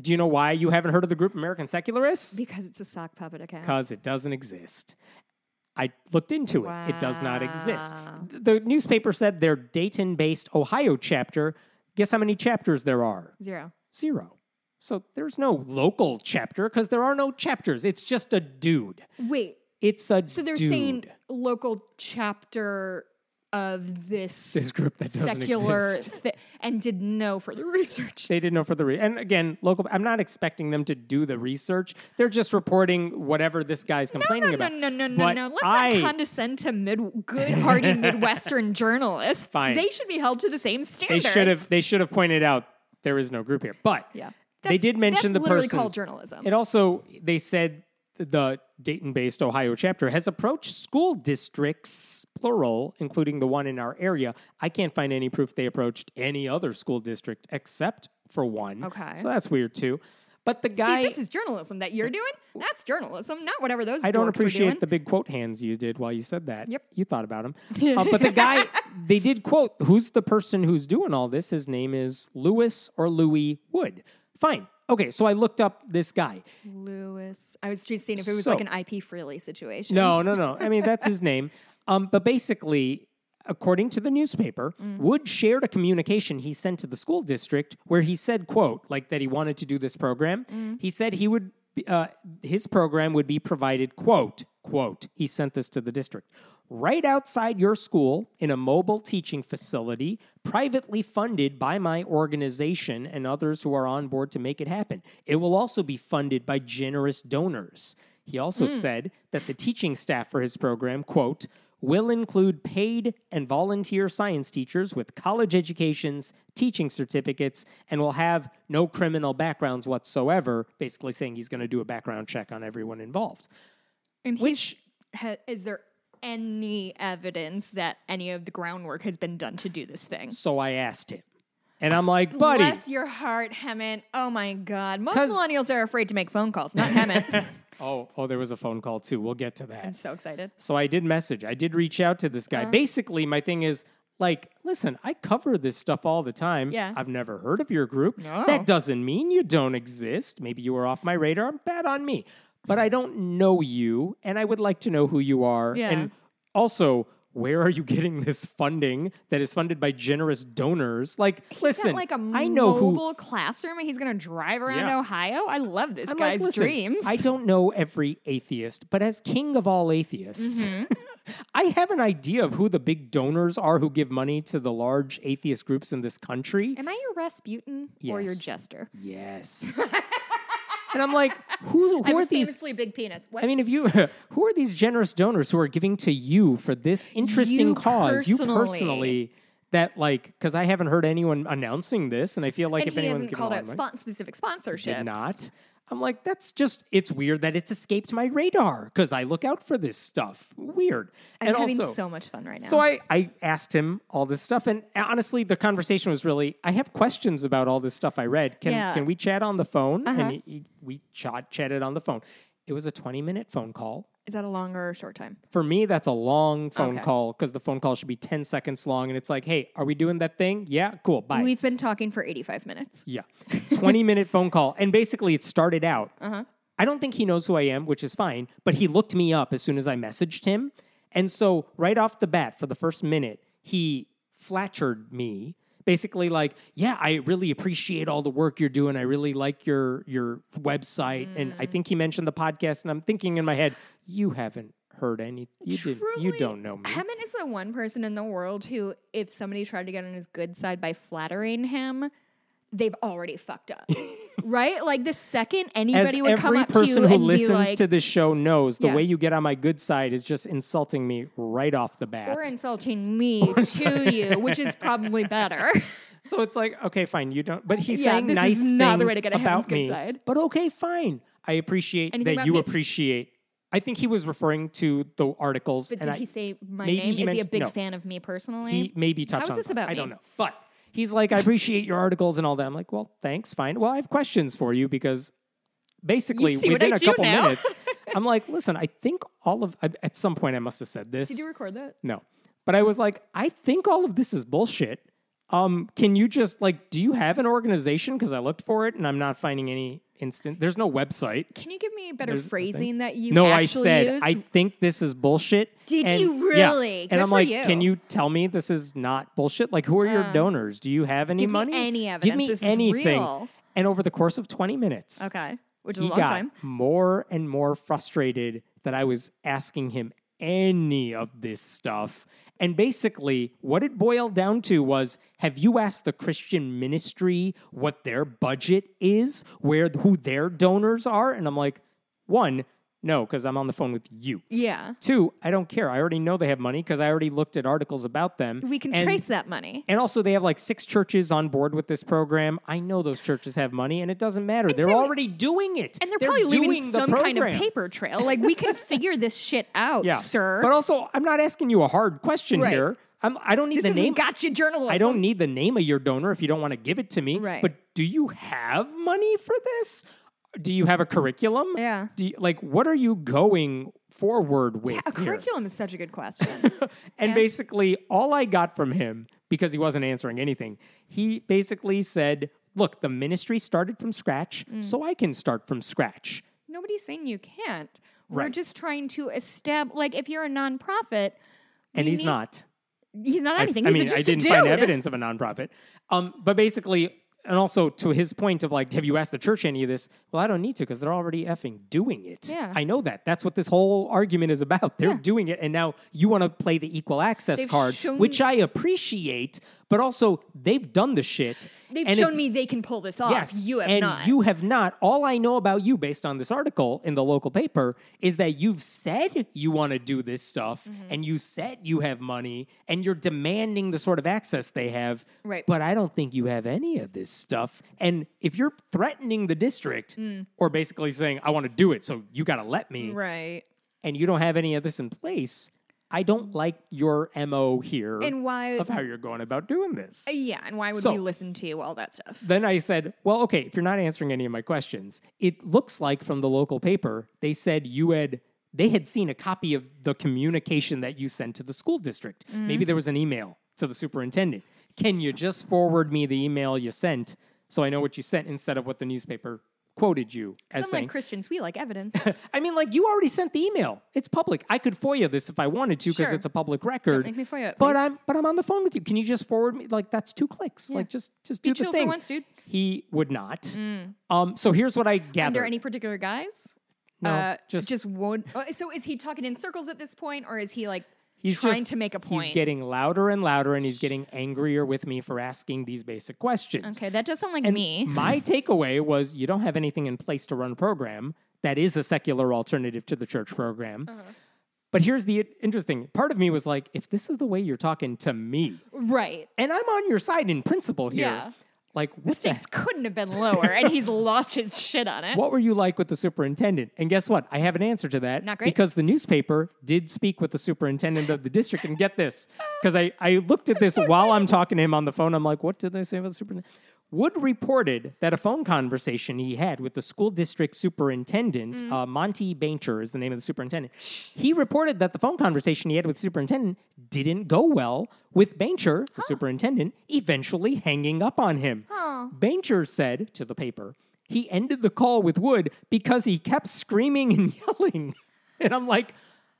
Do you know why you haven't heard of the group American Secularists? Because it's a sock puppet account. Because it doesn't exist. I looked into it. It does not exist. The newspaper said their Dayton based Ohio chapter. Guess how many chapters there are? Zero. Zero. So there's no local chapter because there are no chapters. It's just a dude. Wait. It's a So they're dude. saying local chapter of this, This group that doesn't secular exist. thi- and did no further research. They didn't know for the re- and again local. I'm not expecting them to do the research. They're just reporting whatever this guy's complaining about. no, no, about. no, no, no, But no. Let's I, not condescend to mid good-hearted Midwestern journalists. Fine. They should be held to the same standard. They should have. They should have pointed out there is no group here. But Yeah. they That's- did mention the literally persons. called journalism. It also they said the Dayton-based Ohio chapter has approached school districts plural, including the one in our area. I can't find any proof they approached any other school district except for one. Okay. so that's weird too. But the guy. See, this is journalism that you're doing. That's journalism, not whatever those. I don't appreciate the big quote hands you did while you said that. Yep. You thought about him. Uh, but the guy, they did quote, who's the person who's doing all this? His name is Lewis or Louis Wood. Fine. Okay, so I looked up this guy. Lewis. I was just seeing if it was So- like an IP Freely situation. No, no, no. I mean, that's his name. Um, but basically, according to the newspaper, Mm. Wood shared a communication he sent to the school district where he said, quote, like that he wanted to do this program. Mm. He said he would, uh, his program would be provided, quote, quote, he sent this to the district, right outside your school in a mobile teaching facility, privately funded by my organization and others who are on board to make it happen. It will also be funded by generous donors. He also hmm. said that the teaching staff for his program, quote, will include paid and volunteer science teachers with college educations, teaching certificates, and will have no criminal backgrounds whatsoever, basically saying he's going to do a background check on everyone involved. And Which is there any evidence that any of the groundwork has been done to do this thing? so I asked him. And I'm like, buddy, Bless your heart, Hemant. Oh my God. Most 'Cause- millennials are afraid to make phone calls, not Hemant. oh, oh, there was a phone call too. We'll get to that. I'm so excited. So I did message. I did reach out to this guy. Uh-huh. Basically, my thing is like, listen, I cover this stuff all the time. Yeah. I've never heard of your group. No. That doesn't mean you don't exist. Maybe you were off my radar. Bad on me. But I don't know you, and I would like to know who you are. Yeah. And also, where are you getting this funding that is funded by generous donors? Like, listen, got like a I know who. mobile classroom and he's gonna drive around Yeah. Ohio. I love this I'm like, guy's listen, dreams. I don't know every atheist, but as king of all atheists, Mm-hmm. I have an idea of who the big donors are who give money to the large atheist groups in this country. Am I your Rasputin or your jester? Yes. and I'm like, who, who are these? famously big penis. What? I mean, if you, who are these generous donors who are giving to you for this interesting You cause? You personally. personally, that like, because I haven't heard anyone announcing this, and I feel like and if he anyone's hasn't giving called lot out of money- spot- specific sponsorships. did not. I'm like, that's just, it's weird that it's escaped my radar because I look out for this stuff. Weird. I'm and having also, so much fun right now. so I, I asked him all this stuff, and honestly, the conversation was really. I have questions about all this stuff I read. Can Yeah. can we chat on the phone? Uh-huh. And he, he- we chat, chatted on the phone. It was a twenty minute phone call. Is that a long or a short time? For me, that's a long phone Okay. call because the phone call should be ten seconds long, and it's like, hey, are we doing that thing? Yeah, cool. Bye. We've been talking for 85 minutes. Yeah. 20 minute phone call. And basically, it started out. Uh-huh. I don't think he knows who I am, which is fine, but he looked me up as soon as I messaged him. And so, right off the bat, for the first minute, he flattered me. Basically, like, yeah, I really appreciate all the work you're doing. I really like your your website, and Mm. I think he mentioned the podcast. And I'm thinking in my head, you haven't heard any, you didn't. you don't know me. Hemant is the one person in the world who, if somebody tried to get on his good side by flattering him, they've already fucked up. right? Like the second As anybody would come every up to you person who and be listens like, to this show knows, the Yeah. way you get on my good side is just insulting me right off the bat. or insulting me to you, which is probably better. so it's like, okay, fine, you don't. But he's Yeah, saying this is nice not the way things to get about good me. side. But okay, fine. I appreciate Anything that about you me? appreciate. I think he was referring to the articles. But and did I- he say my maybe name? he is he a big no. fan of me personally? He maybe touched is on this about I don't me? know. But he's like, I appreciate your articles and all that. I'm like, well, thanks, fine. Well, I have questions for you because basically see within a couple now. minutes, I'm like, listen, I think all of I, at some point I must have said this. did you record that? No. But I was like, I think all of this is bullshit. Um, can you just like, do you have an organization? Because I looked for it and I'm not finding any instant. There's no website. Can you give me a better There's phrasing that you no, I said used? I think this is bullshit. Did And- you yeah. really? And I'm like, you. can you tell me this is not bullshit? Like, who are your Uh, donors? Do you have any give me money? any Give me this is anything. And over the course of 20 minutes, Okay, which is a long got time. more and more frustrated that I was asking him any of this stuff. And basically, what it boiled down to was have you asked the Christian ministry what their budget is, where who their donors are? And I'm like, one, no, because I'm on the phone with you. Yeah, Two, I don't care. I already know they have money because I already looked at articles about them. we can And- trace that money. and also, they have like six churches on board with this program. I know those churches have money, and it doesn't matter. They're so- already doing it. And they're, probably leaving some kind of paper trail. Like we can figure this shit out, yeah. sir. But also, I'm not asking you a hard question Right. here. I'm, I don't need this the name. gotcha journalism. I don't need the name of your donor if you don't want to give it to me. Right. But do you have money for this? Do you have a curriculum? Yeah. Do you, like what are you going forward with? Yeah, A here? curriculum is such a good question. and basically, all I got from him, because he wasn't answering anything, he basically said, Look, the ministry started from scratch, Mm. so I can start from scratch. Nobody's saying you can't. We're just trying to establish. Like if you're a nonprofit, And he's need- not. He's not I- anything. I, He's mean, I didn't find evidence of a nonprofit. Um, but basically, and also to his point of like, have you asked the church any of this? Well, I don't need to because they're already effing doing it. Yeah. I know that. That's what this whole argument is about. They're Yeah. doing it, and now you want to play the equal access They've card, shown- which I appreciate. But also, they've done the shit. They've and shown if- me they can pull this off. Yes, you have and not. you have not. All I know about you, based on this article in the local paper, is that you've said you want to do this stuff, Mm-hmm. and you said you have money, and you're demanding the sort of access they have. Right. But I don't think you have any of this stuff. And if you're threatening the district, or basically saying I want to do it, so you got to let me, Mm. right. and you don't have any of this in place, I don't like your mo here And why? of how you're going about doing this. Uh, yeah, and why would So- we listen to you? All that stuff. Then I said, Well, okay, if you're not answering any of my questions, it looks like from the local paper, they said you had they had seen a copy of the communication that you sent to the school district. Mm-hmm. Maybe there was an email to the superintendent. Can you just forward me the email you sent so I know what you sent instead of what the newspaper quoted you as Some saying. like Christians, we like evidence. I mean, like you already sent the email. It's public. I could FOIA this if I wanted to because Sure. it's a public record. Don't make me FOIA it, but please. I'm but I'm on the phone with you. Can you just forward me? Like that's two clicks. Like just just Be do the for thing. once, dude. Mm. He would not. Um. So here's what I gather. Are there any particular guys? No, uh, just- just would. oh, so is he talking in circles at this point, or is he like He's trying just- to make a point? He's getting louder and louder, and he's getting angrier with me for asking these basic questions. okay, that does sound like And me. my takeaway was you don't have anything in place to run a program that is a secular alternative to the church program. Uh-huh. But here's the interesting part of me was like, if this is the way you're talking to me, Right. and I'm on your side in principle here, Yeah. Like what, the, Stakes couldn't have been lower, and he's lost his shit on it. what were you like with the superintendent? And guess what? I have an answer to that. Not great. Because the newspaper did speak with the superintendent of the district. And get this, because I, I looked at this while I'm talking to him on the phone. I'm like, what did they say about the superintendent? Wood reported that a phone conversation he had with the school district superintendent, Mm. uh, Monty Baincher is the name of the superintendent. He reported that the phone conversation he had with the superintendent didn't go well, with Baincher, the superintendent, eventually hanging up on him. Baincher said to the paper, he ended the call with Wood because he kept screaming and yelling. And I'm like,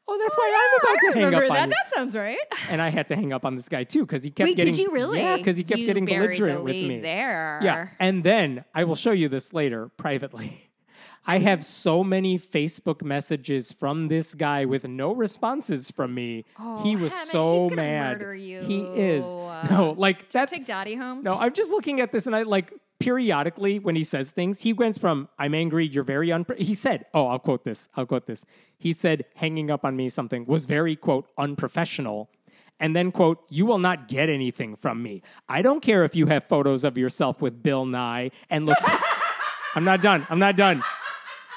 oh, that's oh, why I'm about to hang up on that. you. That sounds right. And I had to hang up on this guy too because he kept Wait, getting. did you really? Yeah, because he kept You getting buried the belligerent with lead me. There. Yeah, and then I will show you this later privately. I have so many Facebook messages from this guy with no responses from me. Oh, he was Hannah, so he's gonna mad. murder you. He is. No, like that's Take Daddy home. no, I'm just looking at this and I like periodically when he says things, he went from I'm angry, you're very unpro he said, oh, I'll quote this. I'll quote this. He said hanging up on me something was very quote unprofessional. And then quote, you will not get anything from me. I don't care if you have photos of yourself with Bill Nye and look I'm not done. I'm not done.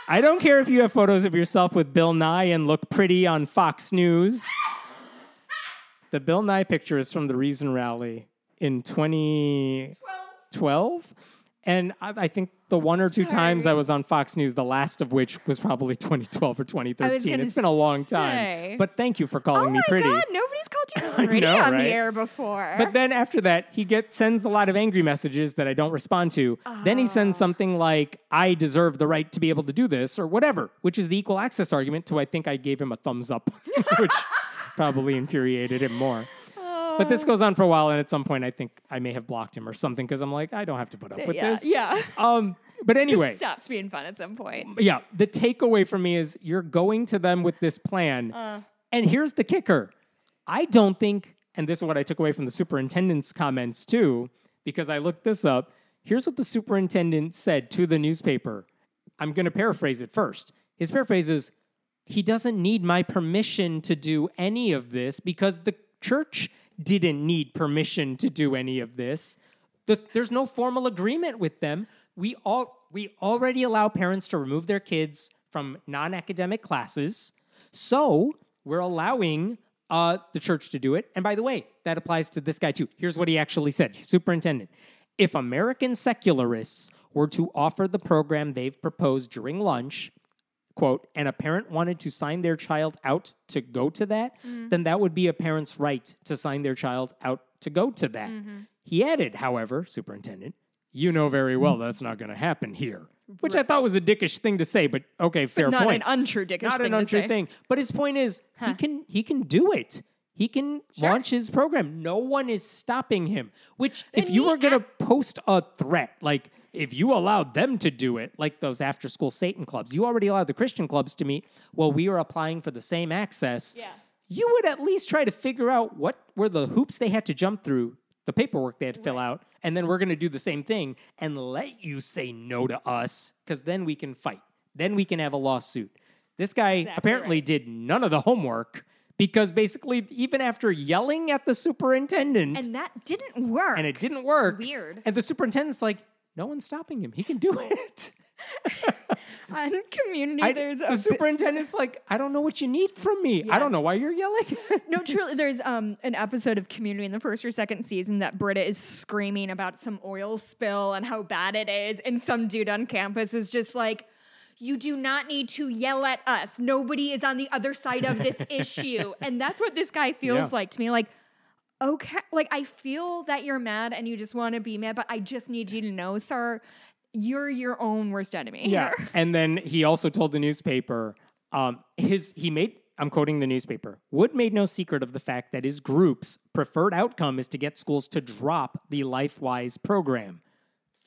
I don't care if you have photos of yourself with Bill Nye and look pretty on Fox News. The Bill Nye picture is from the Reason Rally in 2012. And I, I think the one or two times I was on Fox News, the last of which was probably 2012 or 2013. It's been a long say. time. But thank you for calling Oh me my pretty. god, nobody's called you pretty know, on right? the air before. But then after that, he gets sends a lot of angry messages that I don't respond to. Then he sends Oh. something like, "I deserve the right to be able to do this" or whatever, which is the equal access argument. To I think I gave him a thumbs up, which probably infuriated him more. But this goes on for a while, and at some point, I think I may have blocked him or something because I'm like, I don't have to put up with yeah, this. yeah. Um. But anyway, Stops being fun at some point. yeah, the takeaway for me is you're going to them with this plan. Uh. and here's the kicker I don't think, and this is what I took away from the superintendent's comments too, because I looked this up. Here's what the superintendent said to the newspaper. I'm going to paraphrase it first. His paraphrase is he doesn't need my permission to do any of this because the church didn't need permission to do any of this. The, there's no formal agreement with them. We all we already allow parents to remove their kids from non-academic classes. So we're allowing uh, the church to do it. And by the way, that applies to this guy too. Here's what he actually said, Superintendent. If American secularists were to offer the program they've proposed during lunch, quote, and a parent wanted to sign their child out to go to that, mm-hmm. then that would be a parent's right to sign their child out to go to that. Mm-hmm. He added, however, superintendent, you know very well mm-hmm. that's not going to happen here, which I thought was a dickish thing to say, but okay, fair Not point. an untrue dickish not thing an to untrue thing. But his point is he can he can do it. He can launch his program. No one is stopping him. Which, if you were going to post a threat, like if you allowed them to do it, like those after school Satan clubs, you already allowed the Christian clubs to meet. Well, we are applying for the same access. Yeah. You would at least try to figure out what were the hoops they had to jump through, the paperwork they had to fill out, and then we're going to do the same thing and let you say no to us because then we can fight. Then we can have a lawsuit. This guy Exactly apparently right. did none of the homework because basically, even after yelling at the superintendent, And that didn't work. and it didn't work. Weird. And the superintendent's like, no one's stopping him. He can do it. On community, I, there's the bit- superintendent's like, I don't know what you need from me. I don't know why you're yelling. No, truly, there's um an episode of Community in the first or second season that Britta is screaming about some oil spill and how bad it is, and some dude on campus is just like, "You do not need to yell at us. Nobody is on the other side of this issue," and that's what this guy feels Yeah. like to me. Like, okay, like I feel that you're mad and you just want to be mad, but I just need you to know, sir. you're your own worst enemy. Yeah. and then he also told the newspaper, um, his he made I'm quoting the newspaper. Wood made no secret of the fact that his group's preferred outcome is to get schools to drop the LifeWise program.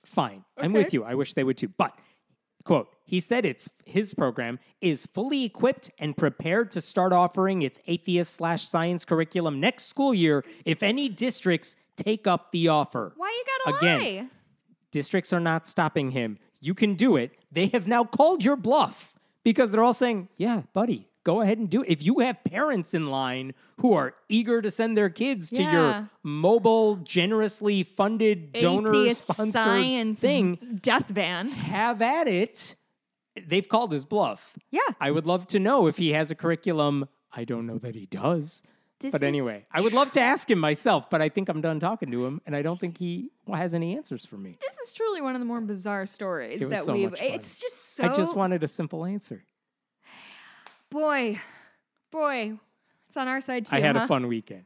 Fine. I'm with you. I wish they would too. But quote, he said it's his program is fully equipped and prepared to start offering its atheist slash science curriculum next school year if any districts take up the offer. Why you gotta Again, lie? districts are not stopping him. You can do it. They have now called your bluff because they're all saying, yeah, buddy, go ahead and do it. If you have parents in line who are eager to send their kids to Yeah. your mobile, generously funded, donor sponsored thing, death van. have at it. They've called his bluff. Yeah. I would love to know if he has a curriculum. I don't know that he does. This but anyway, I would love to ask him myself, but I think I'm done talking to him, and I don't think he has any answers for me. This is truly one of the more bizarre stories that so we've. It's just so. I just wanted a simple answer. Boy, boy, it's on our side too. I had huh? a fun weekend,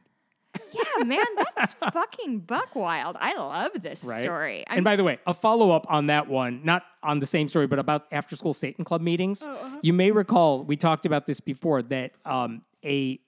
Yeah, man, that's fucking buck wild. I love this right? story. and by the way, a follow up on that one, not on the same story, but about after school Satan Club meetings. Oh, uh-huh. You may recall we talked about this before that um, a,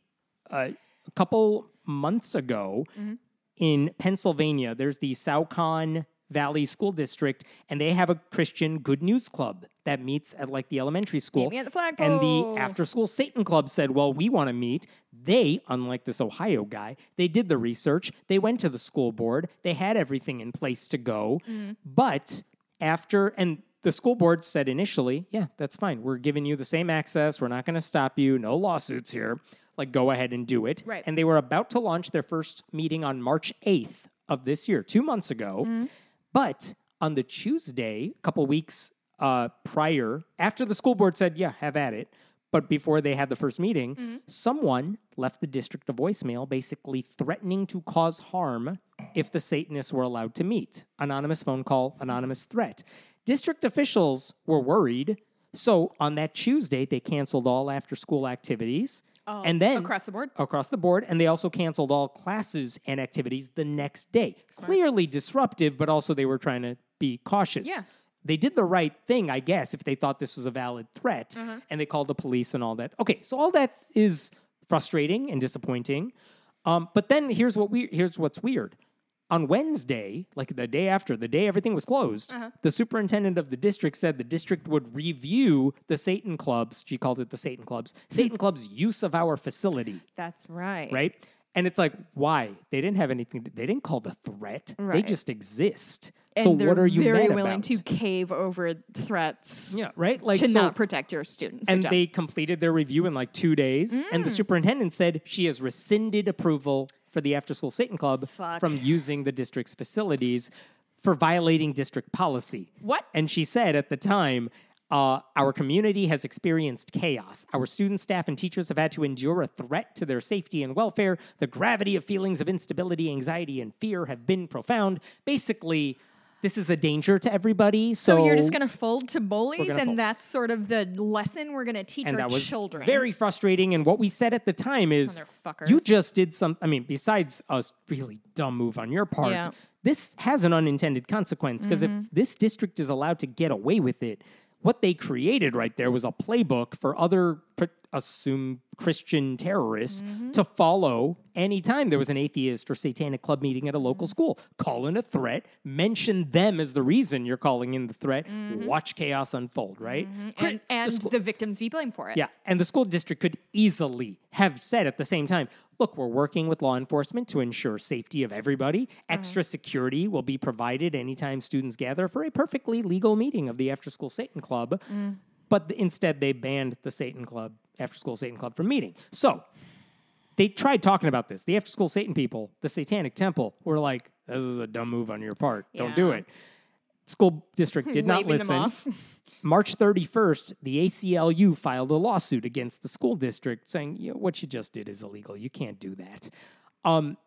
a couple months ago Mm-hmm. in Pennsylvania, there's the Saucon Valley School District, and they have a Christian Good News Club that meets at like the elementary school. me at the and the after school Satan Club said, Well, we want to meet. They, unlike this Ohio guy, they did the research. They went to the school board. They had everything in place to go. Mm. But after, and the school board said initially, Yeah, that's fine. We're giving you the same access. We're not going to stop you. No lawsuits here. Like, go ahead and do it. Right. And they were about to launch their first meeting on March 8th of this year, two months ago. Mm-hmm. But on the Tuesday, a couple weeks uh, prior, after the school board said, yeah, have at it, but before they had the first meeting, Mm-hmm. someone left the district a voicemail basically threatening to cause harm if the Satanists were allowed to meet. Anonymous phone call, anonymous threat. District officials were worried. So on that Tuesday, they canceled all after school activities. and then Oh, across the board? across the board, and they also canceled all classes and activities the next day. Clearly disruptive, but also they were trying to be cautious. Yeah. They did the right thing, I guess, if they thought this was a valid threat, Uh-huh. and they called the police and all that. Okay, so all that is frustrating and disappointing. Um, but then here's what we here's what's weird. On Wednesday, like the day after, the day everything was closed, Uh-huh. the superintendent of the district said the district would review the Satan clubs. She called it the Satan clubs. Satan clubs' use of our facility That's right. right? And it's like, why? They didn't have anything. To, they didn't call the threat. They just exist. And so what are you very willing about? to cave over threats Yeah, right. Like to so, not protect your students. And they completed their review in like two days. And Mm. the superintendent said she has rescinded approval for the After School Satan Club Fuck. from using the district's facilities for violating district policy. What? And she said at the time, uh, our community has experienced chaos. Our students, staff, and teachers have had to endure a threat to their safety and welfare. The gravity of feelings of instability, anxiety, and fear have been profound. Basically, this is a danger to everybody. So, so you're just going to fold to bullies, and fold. that's sort of the lesson we're going to teach and our that was children. very frustrating. And what we said at the time is, you just did some. I mean, besides a really dumb move on your part, Yeah. this has an unintended consequence because Mm-hmm. if this district is allowed to get away with it, what they created right there was a playbook for other assume Christian terrorists Mm-hmm. to follow anytime there was an atheist or satanic club meeting at a local Mm-hmm. school. Call in a threat, mention them as the reason you're calling in the threat, watch chaos unfold, right? Cri- Mm-hmm. and, and school- the victims be blamed for it. yeah, and the school district could easily have said at the same time, look, we're working with law enforcement to ensure safety of everybody. Extra security will be provided anytime students gather for a perfectly legal meeting of the After School Satan Club. But th- instead, they banned the Satan Club, After School Satan Club, from meeting. So they tried talking about this. The After School Satan people, the Satanic Temple, were like, this is a dumb move on your part. Don't do it. School district did not listen. March 31st, the ACLU filed a lawsuit against the school district saying, you know, what you just did is illegal. You can't do that. Um,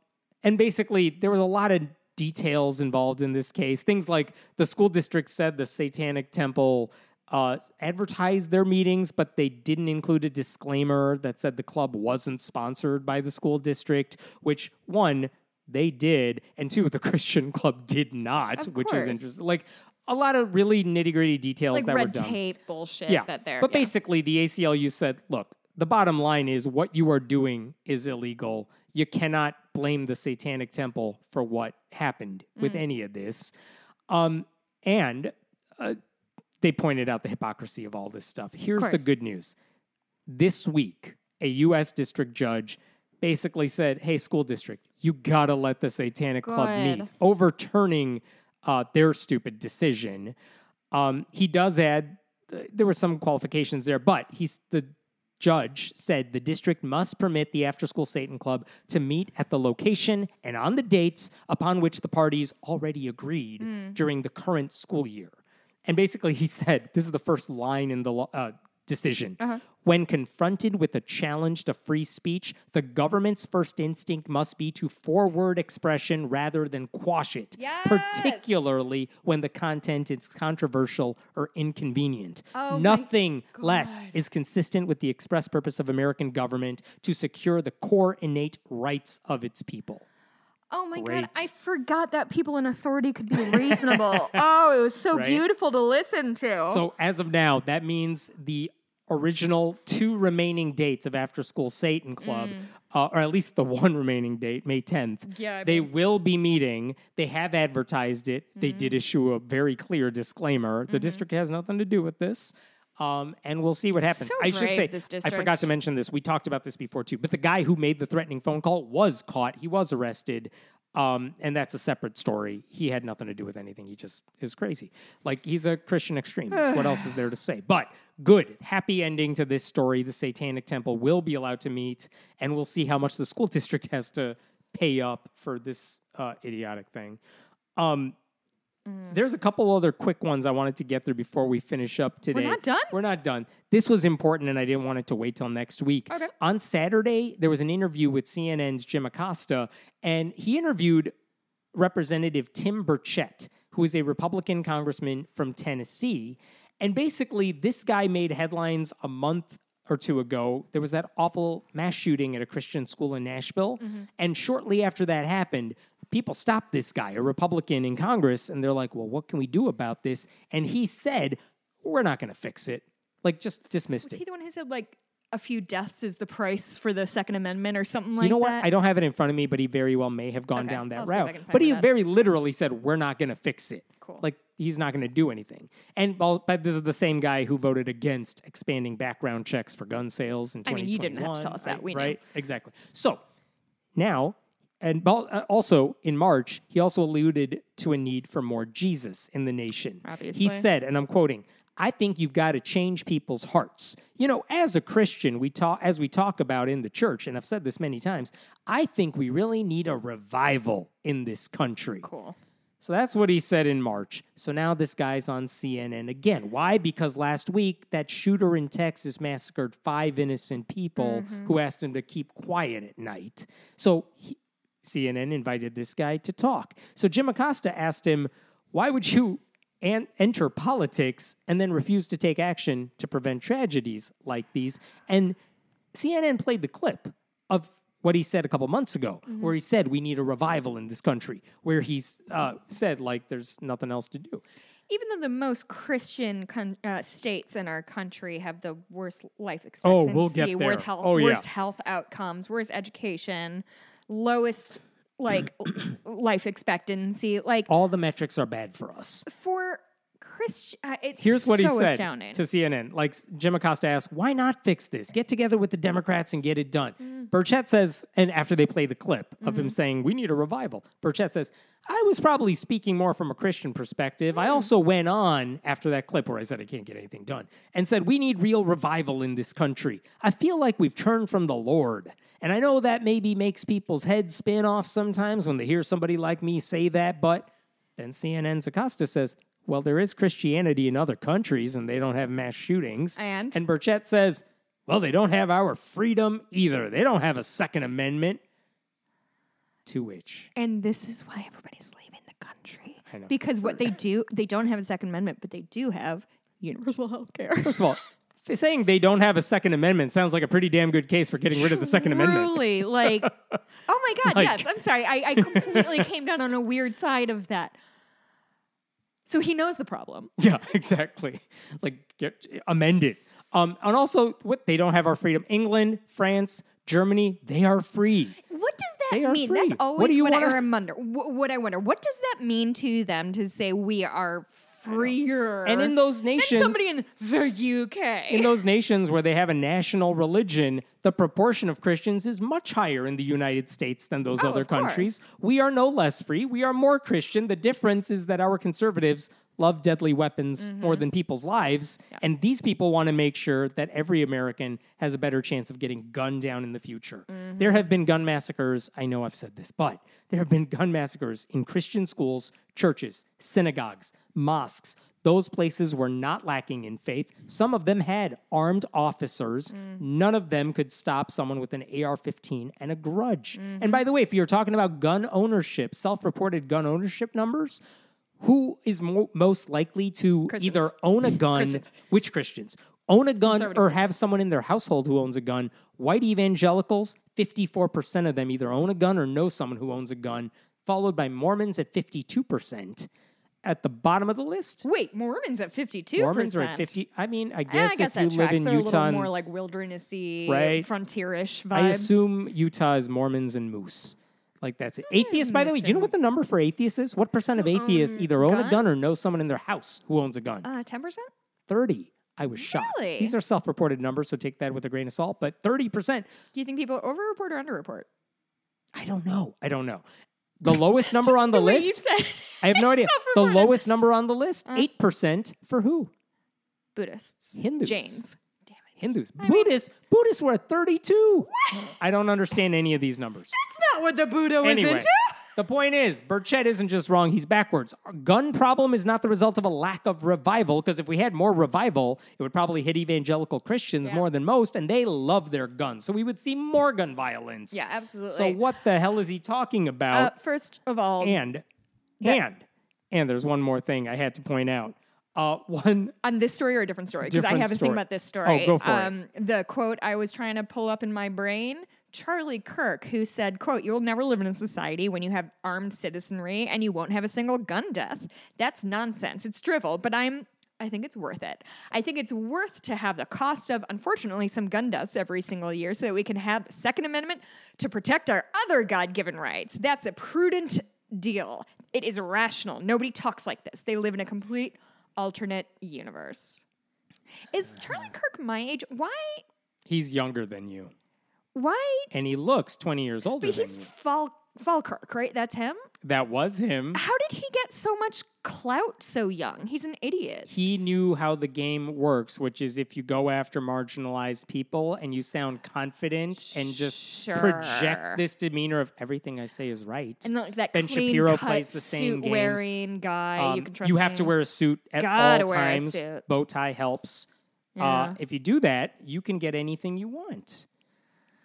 and basically, there was a lot of details involved in this case. Things like the school district said the Satanic Temple uh, advertised their meetings, but they didn't include a disclaimer that said the club wasn't sponsored by the school district, which, one, they did, and two, the Christian club did not, Of which is interesting. Like, a lot of really nitty gritty details like that were red done. tape bullshit Yeah, that they're but yeah. basically the ACLU said, look, the bottom line is what you are doing is illegal. You cannot blame the Satanic Temple for what happened Mm. with any of this. Um, and uh, they pointed out the hypocrisy of all this stuff. Here's the good news. This week, a U.S. district judge basically said, hey, school district, you got to let the Satanic Club meet, overturning uh, their stupid decision. Um, he does add, there were some qualifications there, but he's the judge said the district must permit the after school Satan Club to meet at the location and on the dates upon which the parties already agreed during the current school year. And basically, he said this is the first line in the uh, decision. Uh-huh. When confronted with a challenge to free speech, the government's first instinct must be to forward expression rather than quash it, Yes! particularly when the content is controversial or inconvenient. Oh Nothing less is consistent with the express purpose of American government to secure the core innate rights of its people. Oh my Great. god, I forgot that people in authority could be reasonable. oh, it was so Right? beautiful to listen to. So as of now, that means the original two remaining dates of After School Satan Club, uh, or at least the one remaining date, May 10th, Mm. Yeah, I they mean- Mm-hmm. will be meeting. They have advertised it. They did issue a very clear disclaimer. The district has nothing to do with this. Um, and we'll see what happens. So I should say, I forgot to mention this. We talked about this before too. But the guy who made the threatening phone call was caught. He was arrested. Um, and that's a separate story. He had nothing to do with anything. He just is crazy. Like he's a Christian extremist. what else is there to say? But good, happy ending to this story. The Satanic Temple will be allowed to meet, and we'll see how much the school district has to pay up for this uh, idiotic thing. Um, Mm. There's a couple other quick ones I wanted to get through before we finish up today. We're not done? We're not done. This was important, and I didn't want it to wait till next week. Okay. On Saturday, there was an interview with CNN's Jim Acosta, and he interviewed Representative Tim Burchett, who is a Republican congressman from Tennessee. And basically, this guy made headlines a month or two ago. There was that awful mass shooting at a Christian school in Nashville. Mm-hmm. And shortly after that happened, people stopped this guy, a Republican in Congress, and they're like, well, what can we do about this? And he said, we're not going to fix it. Like, just dismissed was it. he the one who said like a few deaths is the price for the Second Amendment or something like that? you know what? that? I don't have it in front of me, but he very well may have gone Okay, down that I'll see if I route. can find But he very literally said, "We're not going to fix it." Cool. Like he's not going to do anything. And well, but this is the same guy who voted against expanding background checks for gun sales in I mean, you didn't have to tell us that. We knew. right? Exactly. So now. And uh, also in March, he also alluded to a need for more Jesus in the nation. Obviously. He said, and I'm quoting, I think you've got to change people's hearts. You know, as a Christian, we talk as we talk about in the church, and I've said this many times, I think we really need a revival in this country. Cool. So that's what he said in March. So now this guy's on CNN again. Why? Because last week that shooter in Texas massacred five innocent people who asked him to keep quiet at night. So he, CNN invited this guy to talk. So Jim Acosta asked him, "Why would you an- enter politics and then refuse to take action to prevent tragedies like these?" And CNN played the clip of what he said a couple months ago, where he said we need a revival in this country, where he uh, said like there's nothing else to do. Even though the most Christian con- uh, states in our country have the worst life Oh, expectancy, we'll get there. worst health, Oh, yeah. worst health outcomes, worst education, lowest like life expectancy, like All the metrics are bad for us. for Christian, uh, it's Here's what so he said astounding. to CNN. Like Jim Acosta asked, why not fix this? Get together with the Democrats and get it done. Mm. Burchett says, and after they play the clip of Mm-hmm. him saying, we need a revival, Burchett says, I was probably speaking more from a Christian perspective. Mm. I also went on after that clip where I said I can't get anything done and said, we need real revival in this country. I feel like we've turned from the Lord. And I know that maybe makes people's heads spin off sometimes when they hear somebody like me say that, but then CNN's Acosta says, well, there is Christianity in other countries and they don't have mass shootings. And? And Burchett says, well, they don't have our freedom either. They don't have a Second Amendment. To which, and this is why everybody's leaving the country I know. because what they do, they don't have a Second Amendment, but they do have universal health care. first of all, saying they don't have a Second Amendment sounds like a pretty damn good case for getting rid of the Second Amendment. Truly, like, oh my God, Like- yes. I'm sorry. I, I completely came down on a weird side of that. So he knows the problem. Yeah, exactly. Like get amend it. Um, and also, what they don't have our freedom. England, France, Germany, they are free. What does that are mean? That's What always do you what wanna- I wonder. wh- What I wonder. What does that mean to them to say we are freer? And in those nations, somebody in the UK. in those nations where they have a national religion, the proportion of Christians is much higher in the United States than those Oh, other countries. course. We are no less free. We are more Christian. The difference is that our conservatives love deadly weapons Mm-hmm. more than people's lives. And these people want to make sure that every American has a better chance of getting gunned down in the future. Mm-hmm. There have been gun massacres. I know I've said this, but there have been gun massacres in Christian schools, churches, synagogues, mosques. Those places were not lacking in faith. Some of them had armed officers. Mm. None of them could stop someone with an AR 15 and a grudge. And mm-hmm. by the way, if you're talking about gun ownership, self reported gun ownership numbers, who is mo- most likely to Christians. either own a gun? Christians. Which Christians? Own a gun or have someone in their household who owns a gun. White evangelicals, 54% of them either own a gun or know someone who owns a gun, followed by Mormons at 52%. At the bottom of the list, Wait, Mormons at fifty-two. Mormons are at 50. I mean, I guess, I guess, if you that live in They're Utah, a little more like wildernessy, Right. frontierish vibes. I assume Utah is Mormons and moose. Like that's it. Atheists, by the way, do you know what the number for atheists is? What percent of atheists own either own a gun or know someone in their house who owns a gun? Uh, ten percent. 30. I was shocked. Really? These are self reported numbers, so take that with a grain of salt. But 30%, Do you think people overreport or underreport? I don't know. I don't know. The lowest number on the, you list, I have no idea. The lowest number on the list, mm. 8% for who? Buddhists, Hindus. Jains. Damn it. Hindus. Buddhists. Buddhists were at 32. I don't understand any of these numbers. That's not what the Buddha was Anyway, into. The point is, Burchett isn't just wrong, he's backwards. Our gun problem is not the result of a lack of revival, because if we had more revival, it would probably hit evangelical Christians Yeah. more than most, and they love their guns. So we would see more gun violence. Yeah, absolutely. So what the hell is he talking Uh, about? first of all, and, that- and, and there's one more thing I had to point out. Uh, one, on this story or a different story? Because I haven't story. about this story. Oh, go for it. um, The quote I was trying to pull up in my brain. Charlie Kirk, who said, quote, you'll never live in a society when you have armed citizenry and you won't have a single gun death. That's nonsense. It's drivel, but I'm I think it's worth it. I think it's worth to have the cost of, unfortunately, some gun deaths every single year so that we can have the Second Amendment to protect our other God given rights. That's a prudent deal. It is rational. Nobody talks like this. They live in a complete alternate universe. Is Charlie Kirk my age? Why? he's younger than you, Why? and he looks 20 years older But he's you. Fall Falkirk, right? That's him. That was him. How did he get so much clout so young? He's an idiot. he knew how the game works, which is if you go after marginalized people and you sound confident and just Sure. project this demeanor of everything I say is right. And like that Ben Shapiro plays the same game. wearing guy. you Um, can trust. You have me. to wear a suit at Gotta all times. Bow tie helps. Yeah. Uh, if you do that, you can get anything you want.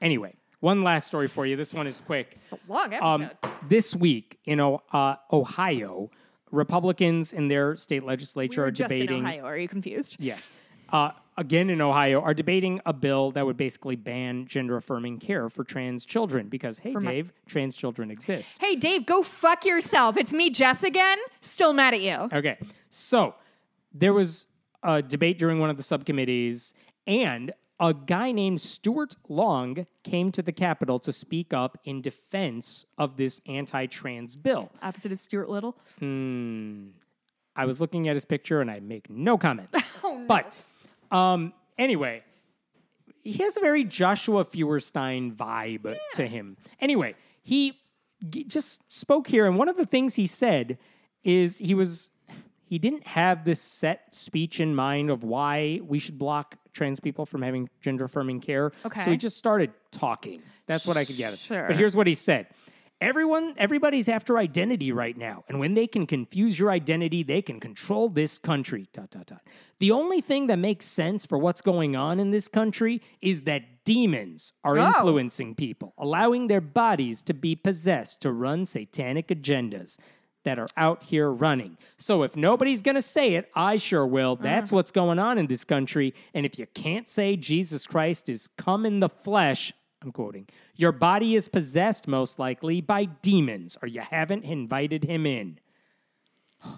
Anyway, one last story for you. This one is quick. It's a long Um, this week in uh, Ohio, Republicans in their state we legislature were are just in debating. Ohio. Are you confused? Yes. Uh, again in Ohio, are debating a bill that would basically ban gender affirming care for trans children because, hey, my- Dave, trans children exist. Hey, Dave, go fuck yourself. It's me, Jess, again. Still mad at you. Okay. So there was a debate during one of the subcommittees, and a guy named Stuart Long came to the Capitol to speak up in defense of this anti trans bill. Opposite of Stuart Little. Hmm. I was looking at his picture and I make no comments. Oh, no. But um, anyway, he has a very Joshua Feuerstein vibe to him. Anyway, he g- just spoke here, and one of the things he said is he was he didn't have this set speech in mind of why we should block trans people from having gender affirming care. Okay. So he just started talking. That's what I could gather. Sure. But here's what he said. Everyone, everybody's after identity right now. And when they can confuse your identity, they can control this country. Dot, dot, dot. The only thing that makes sense for what's going on in this country is that demons are Oh. influencing people, allowing their bodies to be possessed to run satanic agendas that are out here running. So if nobody's going to say it, I sure will. Mm. That's what's going on in this country. And if you can't say Jesus Christ is come in the flesh, I'm quoting, your body is possessed most likely by demons or you haven't invited him in.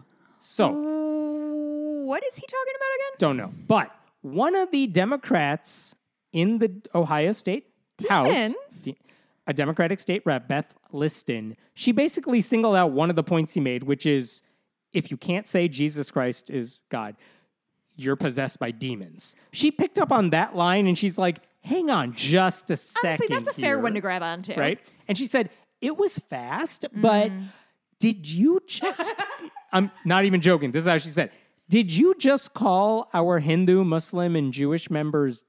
So, Ooh, what is he talking about again? don't know. But one of the Democrats in the Ohio State House, Demons? de- a Democratic state rep, Beth Liston, she basically singled out one of the points he made, which is if you can't say Jesus Christ is God, you're possessed by demons. She picked up on that line and she's like, hang on just a second. Honestly, that's a fair one to grab onto. right? And she said, It was fast, mm. but did you just, I'm not even joking. This is how she said, Did you just call our Hindu, Muslim, and Jewish members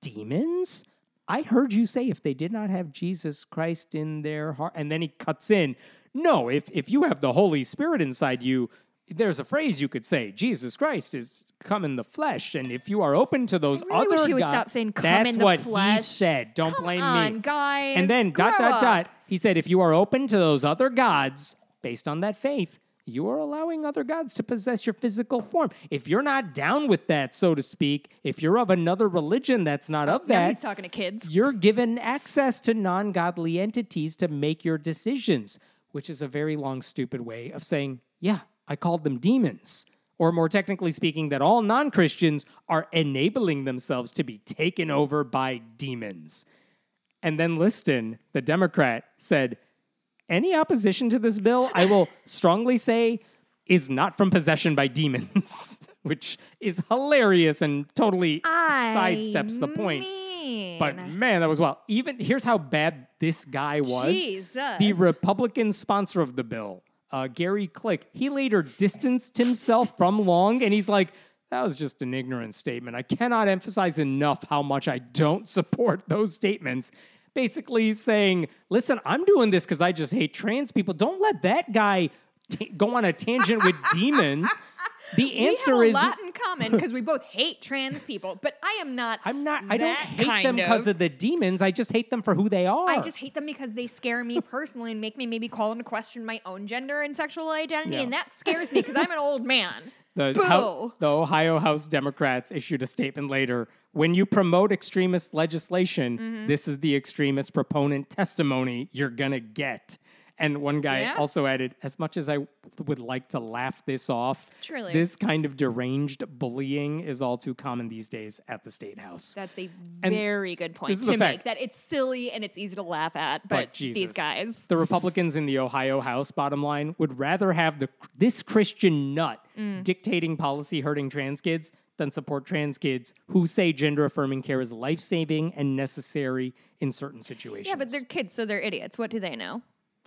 demons? I heard you say if they did not have Jesus Christ in their heart. And then he cuts in, No, if, if you have the Holy Spirit inside you, there's a phrase you could say Jesus Christ is come in the flesh. And if you are open to those I really other wish you would go- stop saying come That's in the what he said. Don't Come blame on, me. guys. And then dot dot up. dot. He said, if you are open to those other gods based on that faith, you are allowing other gods to possess your physical form. If you're not down with that, so to speak, if you're of another religion that's not oh, of Now that, he's talking to kids. you're given access to non godly entities to make your decisions, which is a very long, stupid way of saying, yeah, I called them demons. Or more technically speaking, that all non Christians are enabling themselves to be taken over by demons. And then Liston, the Democrat, said, Any opposition to this bill, I will strongly say, is not from possession by demons, which is hilarious and totally sidesteps the point. But man, that was well. Even here's how bad this guy was. Jesus. The Republican sponsor of the bill, uh, Gary Click, he later distanced himself from Long, and he's like, "That was just an ignorant statement. I cannot emphasize enough how much I don't support those statements." Basically saying, "Listen, I'm doing this because I just hate trans people. Don't let that guy t- go on a tangent with demons." The answer we is have a lot in common because we both hate trans people, but I am not. I'm not. I don't hate them because of. of the demons. I just hate them for who they are. I just hate them because they scare me personally and make me maybe call into question my own gender and sexual identity, Yeah. and that scares me because I'm an old man. The, Boo. Hou- the Ohio House Democrats issued a statement later. When you promote extremist legislation, Mm-hmm. this is the extremist proponent testimony you're going to get. And one guy Yeah. also added, as much as I would like to laugh this off, Truly. this kind of deranged bullying is all too common these days at the state house. That's a And very good point to make. That it's silly and it's easy to laugh at, but, But these guys. The Republicans in the Ohio House, bottom line, would rather have the this Christian nut Mm. dictating policy hurting trans kids than support trans kids who say gender affirming care is life saving and necessary in certain situations. Yeah, but they're kids, so they're idiots. What do they know?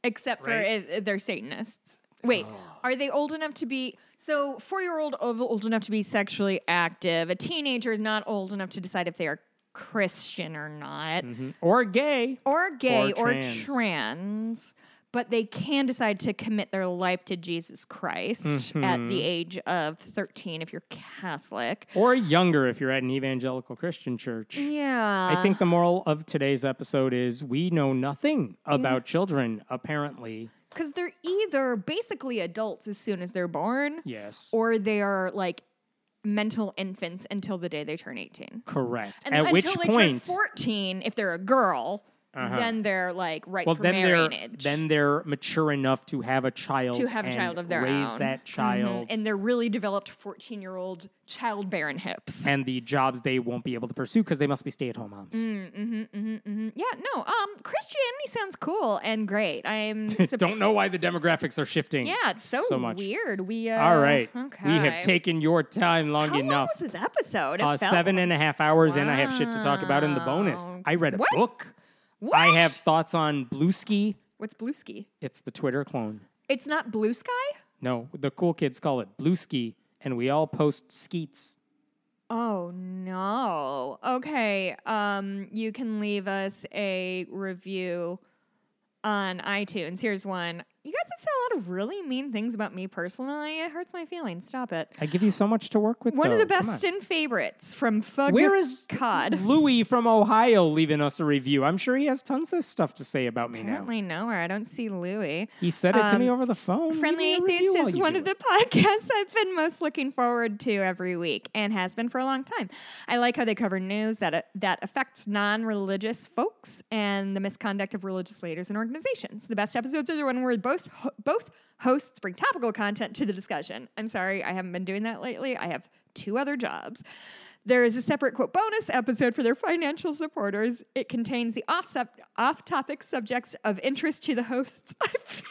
Except for Right. if they're Satanists. Wait, are they old enough to be so four year old old enough to be sexually active? A teenager is not old enough to decide if they are Christian or not, Mhm. or gay. or gay Or or trans. But they can decide to commit their life to Jesus Christ at Mm-hmm. the age of 13 if you're Catholic. Or younger if you're at an evangelical Christian church. Yeah. I think the moral of today's episode is we know nothing about children, apparently. Because they're either basically adults as soon as they're born, Yes. or they are like mental infants until the day they turn 18. correct. And At until which they turn point 14, if they're a girl, Uh-huh. then they're like right well for then they're marriage. then they're mature enough to have a child to have a child of their raise own. that Mhm. child And they're really developed 14 year old child childbearing hips. and the jobs they won't be able to pursue because they must be stay-at-home moms. mm-hmm, mm-hmm, mm-hmm. Yeah, no, um, Christianity sounds cool and great. I'm Don't know why the demographics are shifting. Yeah, it's so, so much. weird. We uh, All right. Okay. We have taken your time long How long enough. was this episode? It uh, felt seven like- and a half hours, and I have shit to talk about in the bonus. I read a What? book. What? I have thoughts on Blueski. What's Blueski? It's the Twitter clone. It's not Blue Sky. No, the cool kids call it Blueski, and we all post skeets. Oh no. Okay. Um, you can leave us a review on iTunes. Here's one. You guys have said a lot of really mean things about me personally. It hurts my feelings. Stop it. I give you so much to work with. One of the best and favorites from Fug Where is Cod. Louis from Ohio leaving us a review? I'm sure he has tons of stuff to say about me now. Apparently nowhere. I don't see Louie. He said it to me Um, over the phone. Friendly me a review Atheist is one of it. the podcasts I've been most looking forward to every week and has been for a long time. I like how they cover news that uh, that affects non-religious folks and the misconduct of religious leaders and organizations. The best episodes are the one where both ho- both Hosts bring topical content to the discussion. I'm sorry, I haven't been doing that lately. I have two other jobs. There is a separate quote bonus episode for their financial supporters. It contains the off sub- off topic subjects of interest to the hosts. Feel,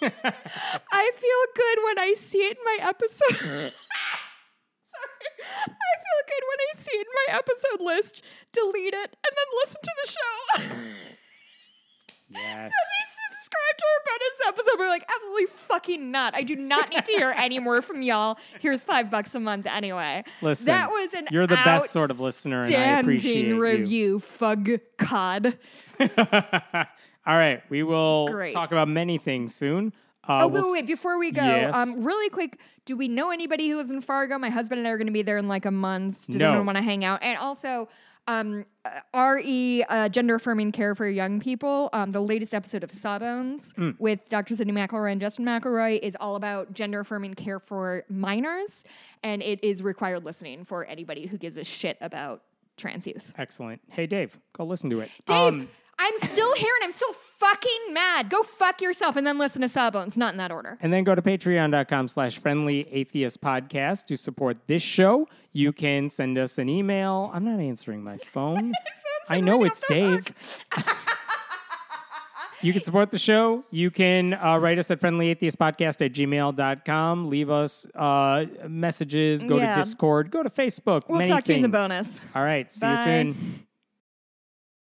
I feel good when I see it in my episode. Sorry. I feel good when I see it in my episode list, delete it, and then listen to the show. Yes. So they subscribe to our bonus episode. We're like, absolutely fucking not. I do not need to hear any more from y'all. Here's five bucks a month anyway. Listen, that was an you're the best sort of listener, and I appreciate you. review. Fug cod. All right, we will Great. talk about many things soon. Uh, Oh, we'll wait, wait, before we go, Yes. um, really quick, do we know anybody who lives in Fargo? My husband and I are going to be there in like a month. Does No. anyone want to hang out? And also, um, uh, RE, uh, Gender Affirming Care for Young People, um, the latest episode of Sawbones Hmm. with Dr. Sydnee McElroy and Justin McElroy is all about gender affirming care for minors. And it is required listening for anybody who gives a shit about trans youth. Excellent. Hey, Dave, go listen to it. Dave, Um, I'm still here and I'm still fucking mad. Go fuck yourself and then listen to Sawbones, not in that order. And then go to patreon.com slash friendly atheist podcast to support this show. You can send us an email. I'm not answering my phone. I know it's Dave. you can support the show. You can uh, write us at friendlyatheistpodcast at gmail.com. Leave us uh, messages. Go Yeah. to Discord. Go to Facebook. We'll many talk to you in the things. bonus. All right. See Bye. you soon.